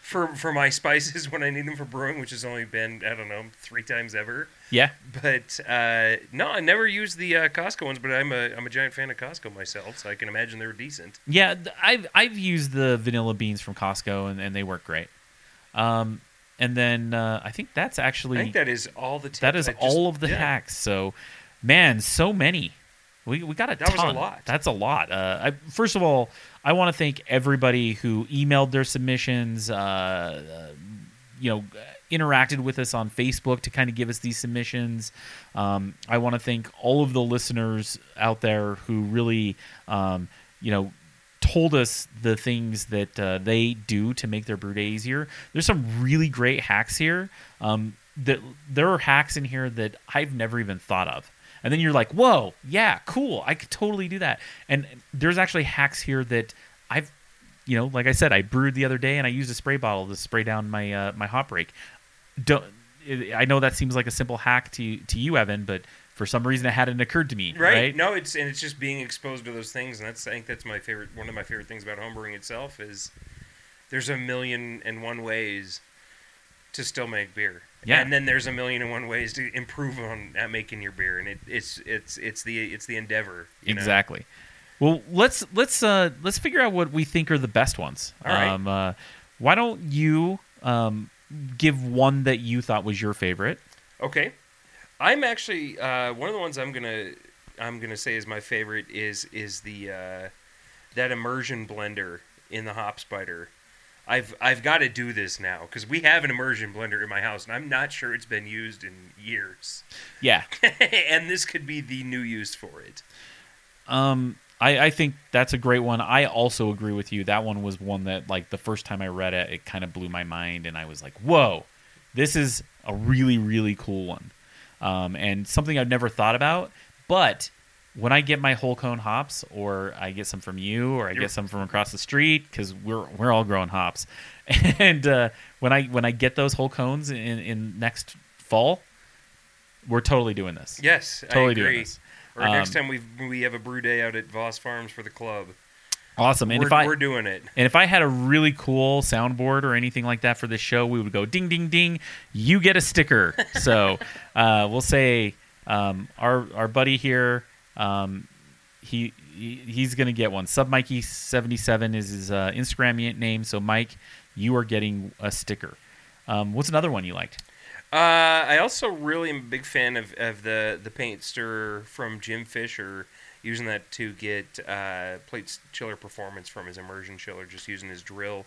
for for my spices when I need them for brewing, which has only been I don't know three times ever. Yeah. But uh, no, I never used the uh, Costco ones. But I'm a I'm a giant fan of Costco myself, so I can imagine they're decent. Yeah, I've I've used the vanilla beans from Costco and, and they work great. Um, and then uh, I think that's actually I think that is all the tips. that is just- all of the yeah. hacks. So, man, so many. We, we got a That was a lot. That's a lot. Uh, I, first of all, I want to thank everybody who emailed their submissions. Uh, uh, you know, interacted with us on Facebook to kind of give us these submissions. Um, I want to thank all of the listeners out there who really, um, you know, told us the things that uh, they do to make their brew day easier. There's some really great hacks here. Um, that there are hacks in here that I've never even thought of. And then you're like, whoa, yeah, cool. I could totally do that. And there's actually hacks here that I've, you know, like I said, I brewed the other day and I used a spray bottle to spray down my uh, my hop rake. Don't, I know that seems like a simple hack to to you, Evan, but for some reason it hadn't occurred to me. Right? Right? No, it's and it's just being exposed to those things, and that's I think that's my favorite. One of my favorite things about homebrewing itself is there's a million and one ways to still make beer. Yeah. And then there's a million and one ways to improve on at making your beer, and it, it's it's it's the it's the endeavor. you know? Exactly. Well, let's let's uh, let's figure out what we think are the best ones. All right. Um, uh, why don't you um, give one that you thought was your favorite? Okay, I'm actually uh, one of the ones I'm gonna I'm gonna say is my favorite is is the uh, that immersion blender in the Hop Spider. I've I've got to do this now because we have an immersion blender in my house, and I'm not sure it's been used in years. Yeah. and this could be the new use for it. Um, I, I think that's a great one. I also agree with you. That one was one that, like, the first time I read it, it kind of blew my mind, and I was like, "Whoa, this is a really, really cool one," um, and something I've never thought about. But when I get my whole cone hops, or I get some from you, or I get some from across the street, because we're we're all growing hops, and uh, when I when I get those whole cones in, in next fall, we're totally doing this. Yes, totally I agree. doing this. Or next Um, time we we have a brew day out at Voss Farms for the club. Awesome. And we're, if I we're doing it. And if I had a really cool soundboard or anything like that for this show, we would go ding, ding, ding. You get a sticker. so uh, we'll say um, our our buddy here, um, he, he he's gonna get one. Sub Mikey seventy seven is his uh, Instagram name. So Mike, you are getting a sticker. Um, what's another one you liked? Uh, I also really am a big fan of, of the the paint stirrer from Jim Fisher, using that to get uh, plate chiller performance from his immersion chiller, just using his drill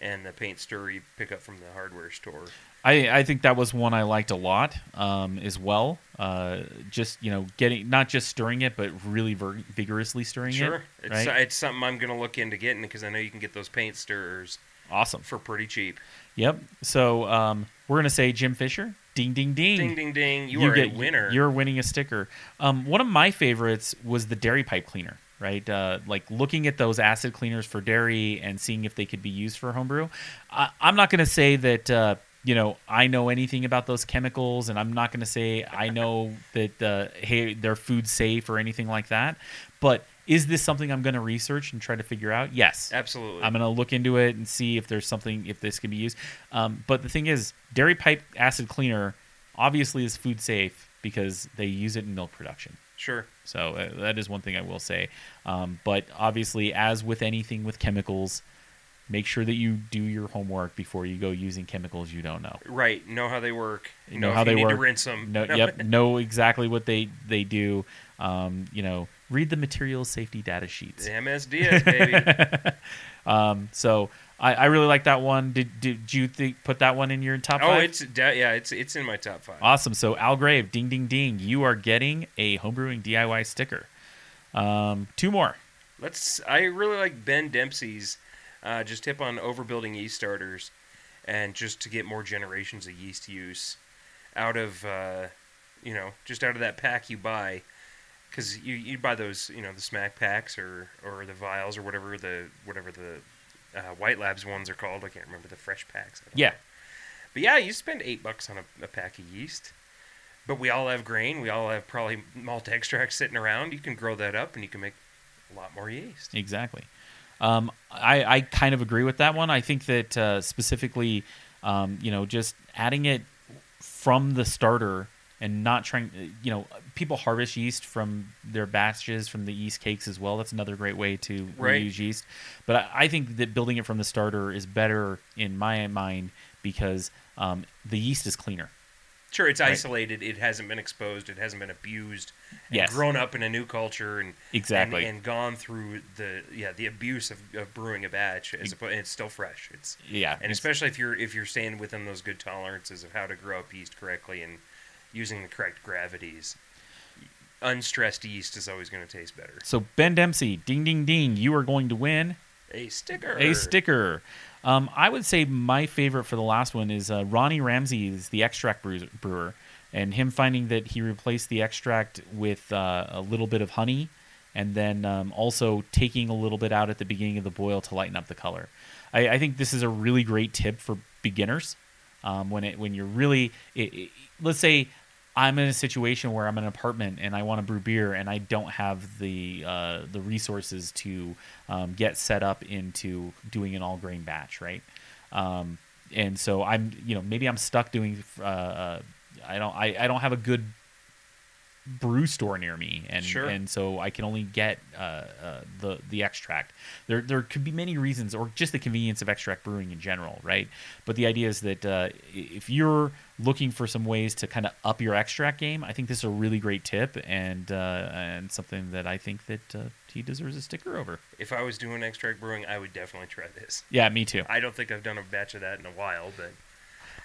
and the paint stirrer you pick up from the hardware store. I, I think that was one I liked a lot um, as well. Uh, just you know, getting not just stirring it, but really ver- vigorously stirring Sure, it. it's right? it's something I'm gonna look into getting because I know you can get those paint stirrers Awesome. for pretty cheap. Yep. So um, we're gonna say Jim Fisher. Ding ding ding. Ding ding ding! You, are get, a winner. You're winning a sticker. Um, one of my favorites was the dairy pipe cleaner. Right, uh, like looking at those acid cleaners for dairy and seeing if they could be used for homebrew. I, I'm not going to say that uh, you know I know anything about those chemicals, and I'm not going to say I know that uh, hey they're food safe or anything like that. But is this something I'm going to research and try to figure out? Yes, Absolutely. I'm going to look into it and see if there's something if this can be used. Um, but the thing is, dairy pipe acid cleaner obviously is food safe because they use it in milk production. sure. So uh, that is one thing I will say. Um, but obviously, as with anything with chemicals, make sure that you do your homework before you go using chemicals you don't know. Right. Know how they work. You know if how you they need work. to rinse them. No, yep, know exactly what they they do. Um, you know, read the material safety data sheets. MSDS, baby. Um, so I, I really like that one. Did did you think put that one in your top oh, five? it's da- yeah, it's it's in my top five. Awesome. So Al Grave, ding ding ding, you are getting a homebrewing DIY sticker. Um, two more. Let's. I really like Ben Dempsey's uh, just tip on overbuilding yeast starters, and just to get more generations of yeast use out of uh, you know just out of that pack you buy, because you you buy those you know the smack packs or or the vials or whatever the whatever the uh, White Labs ones are called. I can't remember the fresh packs. Yeah. know. But yeah, you spend eight bucks on a, a pack of yeast. But we all have grain. We all have probably malt extract sitting around. You can grow that up, and you can make a lot more yeast. Exactly. Um, I, I kind of agree with that one. I think that uh, specifically, um, you know, just adding it from the starter and not trying, you know, people harvest yeast from their batches from the yeast cakes as well. That's another great way to Right. reuse yeast. But I, I think that building it from the starter is better in my mind because um, the yeast is cleaner. Sure, it's Right. isolated. It hasn't been exposed. It hasn't been abused. And Yes. grown up in a new culture and Exactly. and, and gone through the yeah the abuse of, of brewing a batch. As opposed, and it's still fresh. It's Yeah. and especially if you're if you're staying within those good tolerances of how to grow up yeast correctly and using the correct gravities. Unstressed yeast is always going to taste better. so Ben Dempsey, ding ding ding, you are going to win A sticker. a sticker. Um, I would say my favorite for the last one is uh, Ronnie Ramsey is the extract brewer, and him finding that he replaced the extract with uh, a little bit of honey, and then um, also taking a little bit out at the beginning of the boil to lighten up the color. I, I think this is a really great tip for beginners. Um, when it when you're really, it, it- let's say I'm in a situation where I'm in an apartment and I want to brew beer and I don't have the uh, the resources to um, get set up into doing an all grain batch, right? Um, and so I'm, you know, maybe I'm stuck doing. Uh, uh, I don't. I, I don't have a good brew store near me, and Sure. and so I can only get uh, uh, the the extract. There there could be many reasons, or just the convenience of extract brewing in general, right? But the idea is that uh, if you're looking for some ways to kind of up your extract game, I think this is a really great tip, and uh, and something that I think that uh, he deserves a sticker over. If I was doing extract brewing, I would definitely try this. Yeah, me too. I don't think I've done a batch of that in a while, but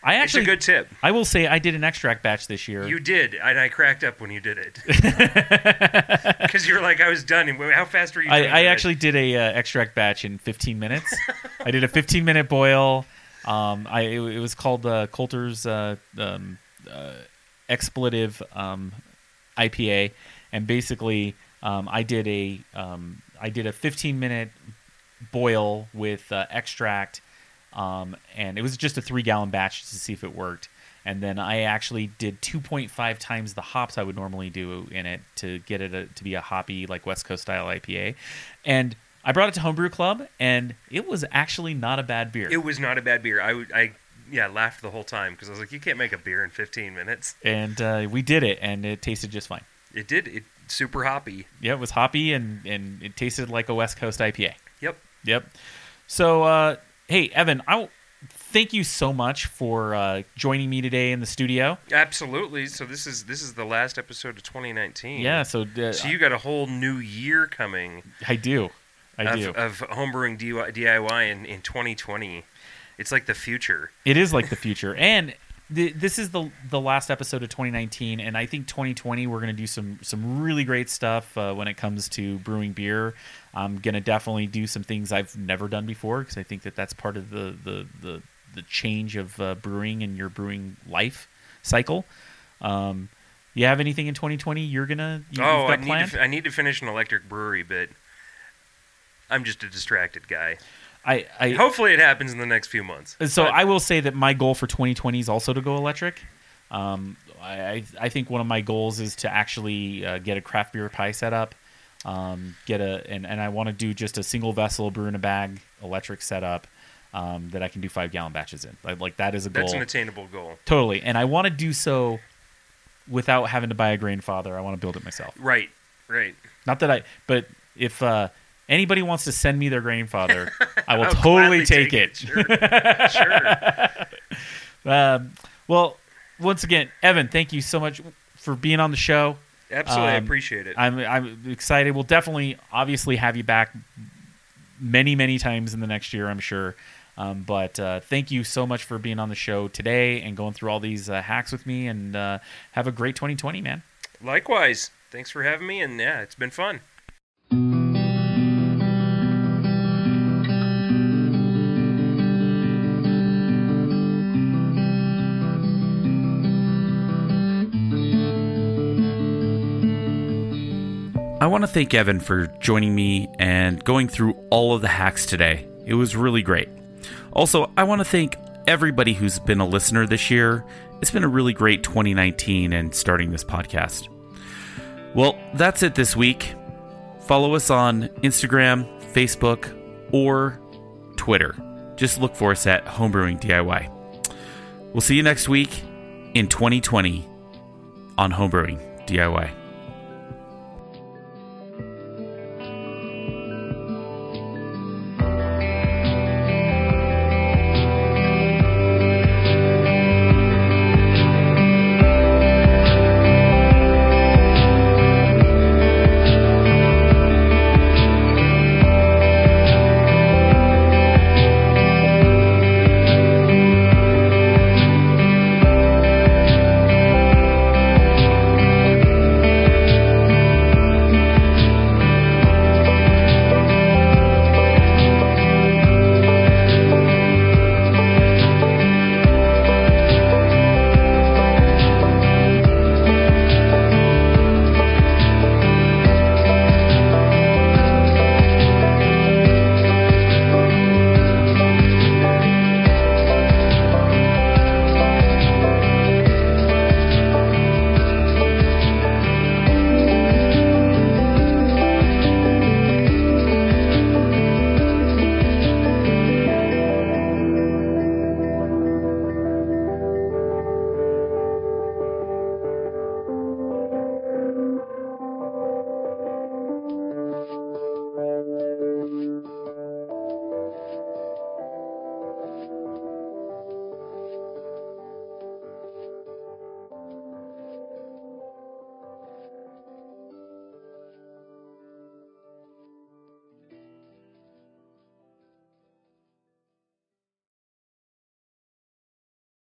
I actually, it's a good tip. I will say, I did an extract batch this year. You did, and I cracked up when you did it because you were like, "I was done." How fast were you? I, I actually did a uh, extract batch in 15 minutes. I did a 15 minute boil. Um, I it, it was called uh, Coulter's uh, um, uh, expletive um, IPA, and basically um, I did a um, I did a 15 minute boil with uh, extract, um, and it was just a three gallon batch to see if it worked. And then I actually did 2.5 times the hops I would normally do in it to get it a, to be a hoppy like West Coast style IPA. And I brought it to Homebrew Club, and it was actually not a bad beer. It was not a bad beer. I I, yeah, laughed the whole time because I was like, "You can't make a beer in 15 minutes." and uh, we did it, and it tasted just fine. It did. It super hoppy. Yeah, it was hoppy, and and it tasted like a West Coast IPA. Yep. Yep. So, uh, hey, Evan, I thank you so much for uh, joining me today in the studio. Absolutely. So this is this is the last episode of 2019. Yeah, so, uh, So you got a whole new year coming I do. I of, do. of homebrewing DIY in, in 2020. It's like the future. It is like the future, and th- this is the the last episode of 2019, and I think 2020 we're gonna do some some really great stuff uh, when it comes to brewing beer. I'm gonna definitely do some things I've never done before because I think that that's part of the the the, the change of uh, brewing and your brewing life cycle. Um, you have anything in 2020 you're gonna you, oh, I need to, I need to finish an electric brewery, but I'm just a distracted guy. I, I Hopefully, it happens in the next few months. So But- I will say that my goal for 2020 is also to go electric. Um, I, I- I think one of my goals is to actually uh, get a CraftBeerPi set up. Um, get a and, and I want to do just a single vessel brew in a bag electric setup um, that I can do five gallon batches in. Like, like that is a goal. that's an attainable goal. totally, and I want to do so without having to buy a Grainfather. I want to build it myself. Right, right. Not that I, but if uh, anybody wants to send me their Grainfather, I will totally gladly take, it. Sure. sure. Um, well, once again, Evan, thank you so much for being on the show. Absolutely, I Um, appreciate it. I'm I'm excited. We'll definitely, obviously, have you back many, many times in the next year. I'm sure. Um, but uh, thank you so much for being on the show today and going through all these uh, hacks with me. And uh, have a great 2020, man. Likewise. Thanks for having me, and yeah, it's been fun. Want to thank Evan for joining me and going through all of the hacks today. It was really great. Also, I want to thank everybody who's been a listener this year. It's been a really great 2019 and starting this podcast. Well, that's it this week. Follow us on Instagram, Facebook, or Twitter. Just look for us at Homebrewing DIY. We'll see you next week in 2020 on Homebrewing DIY.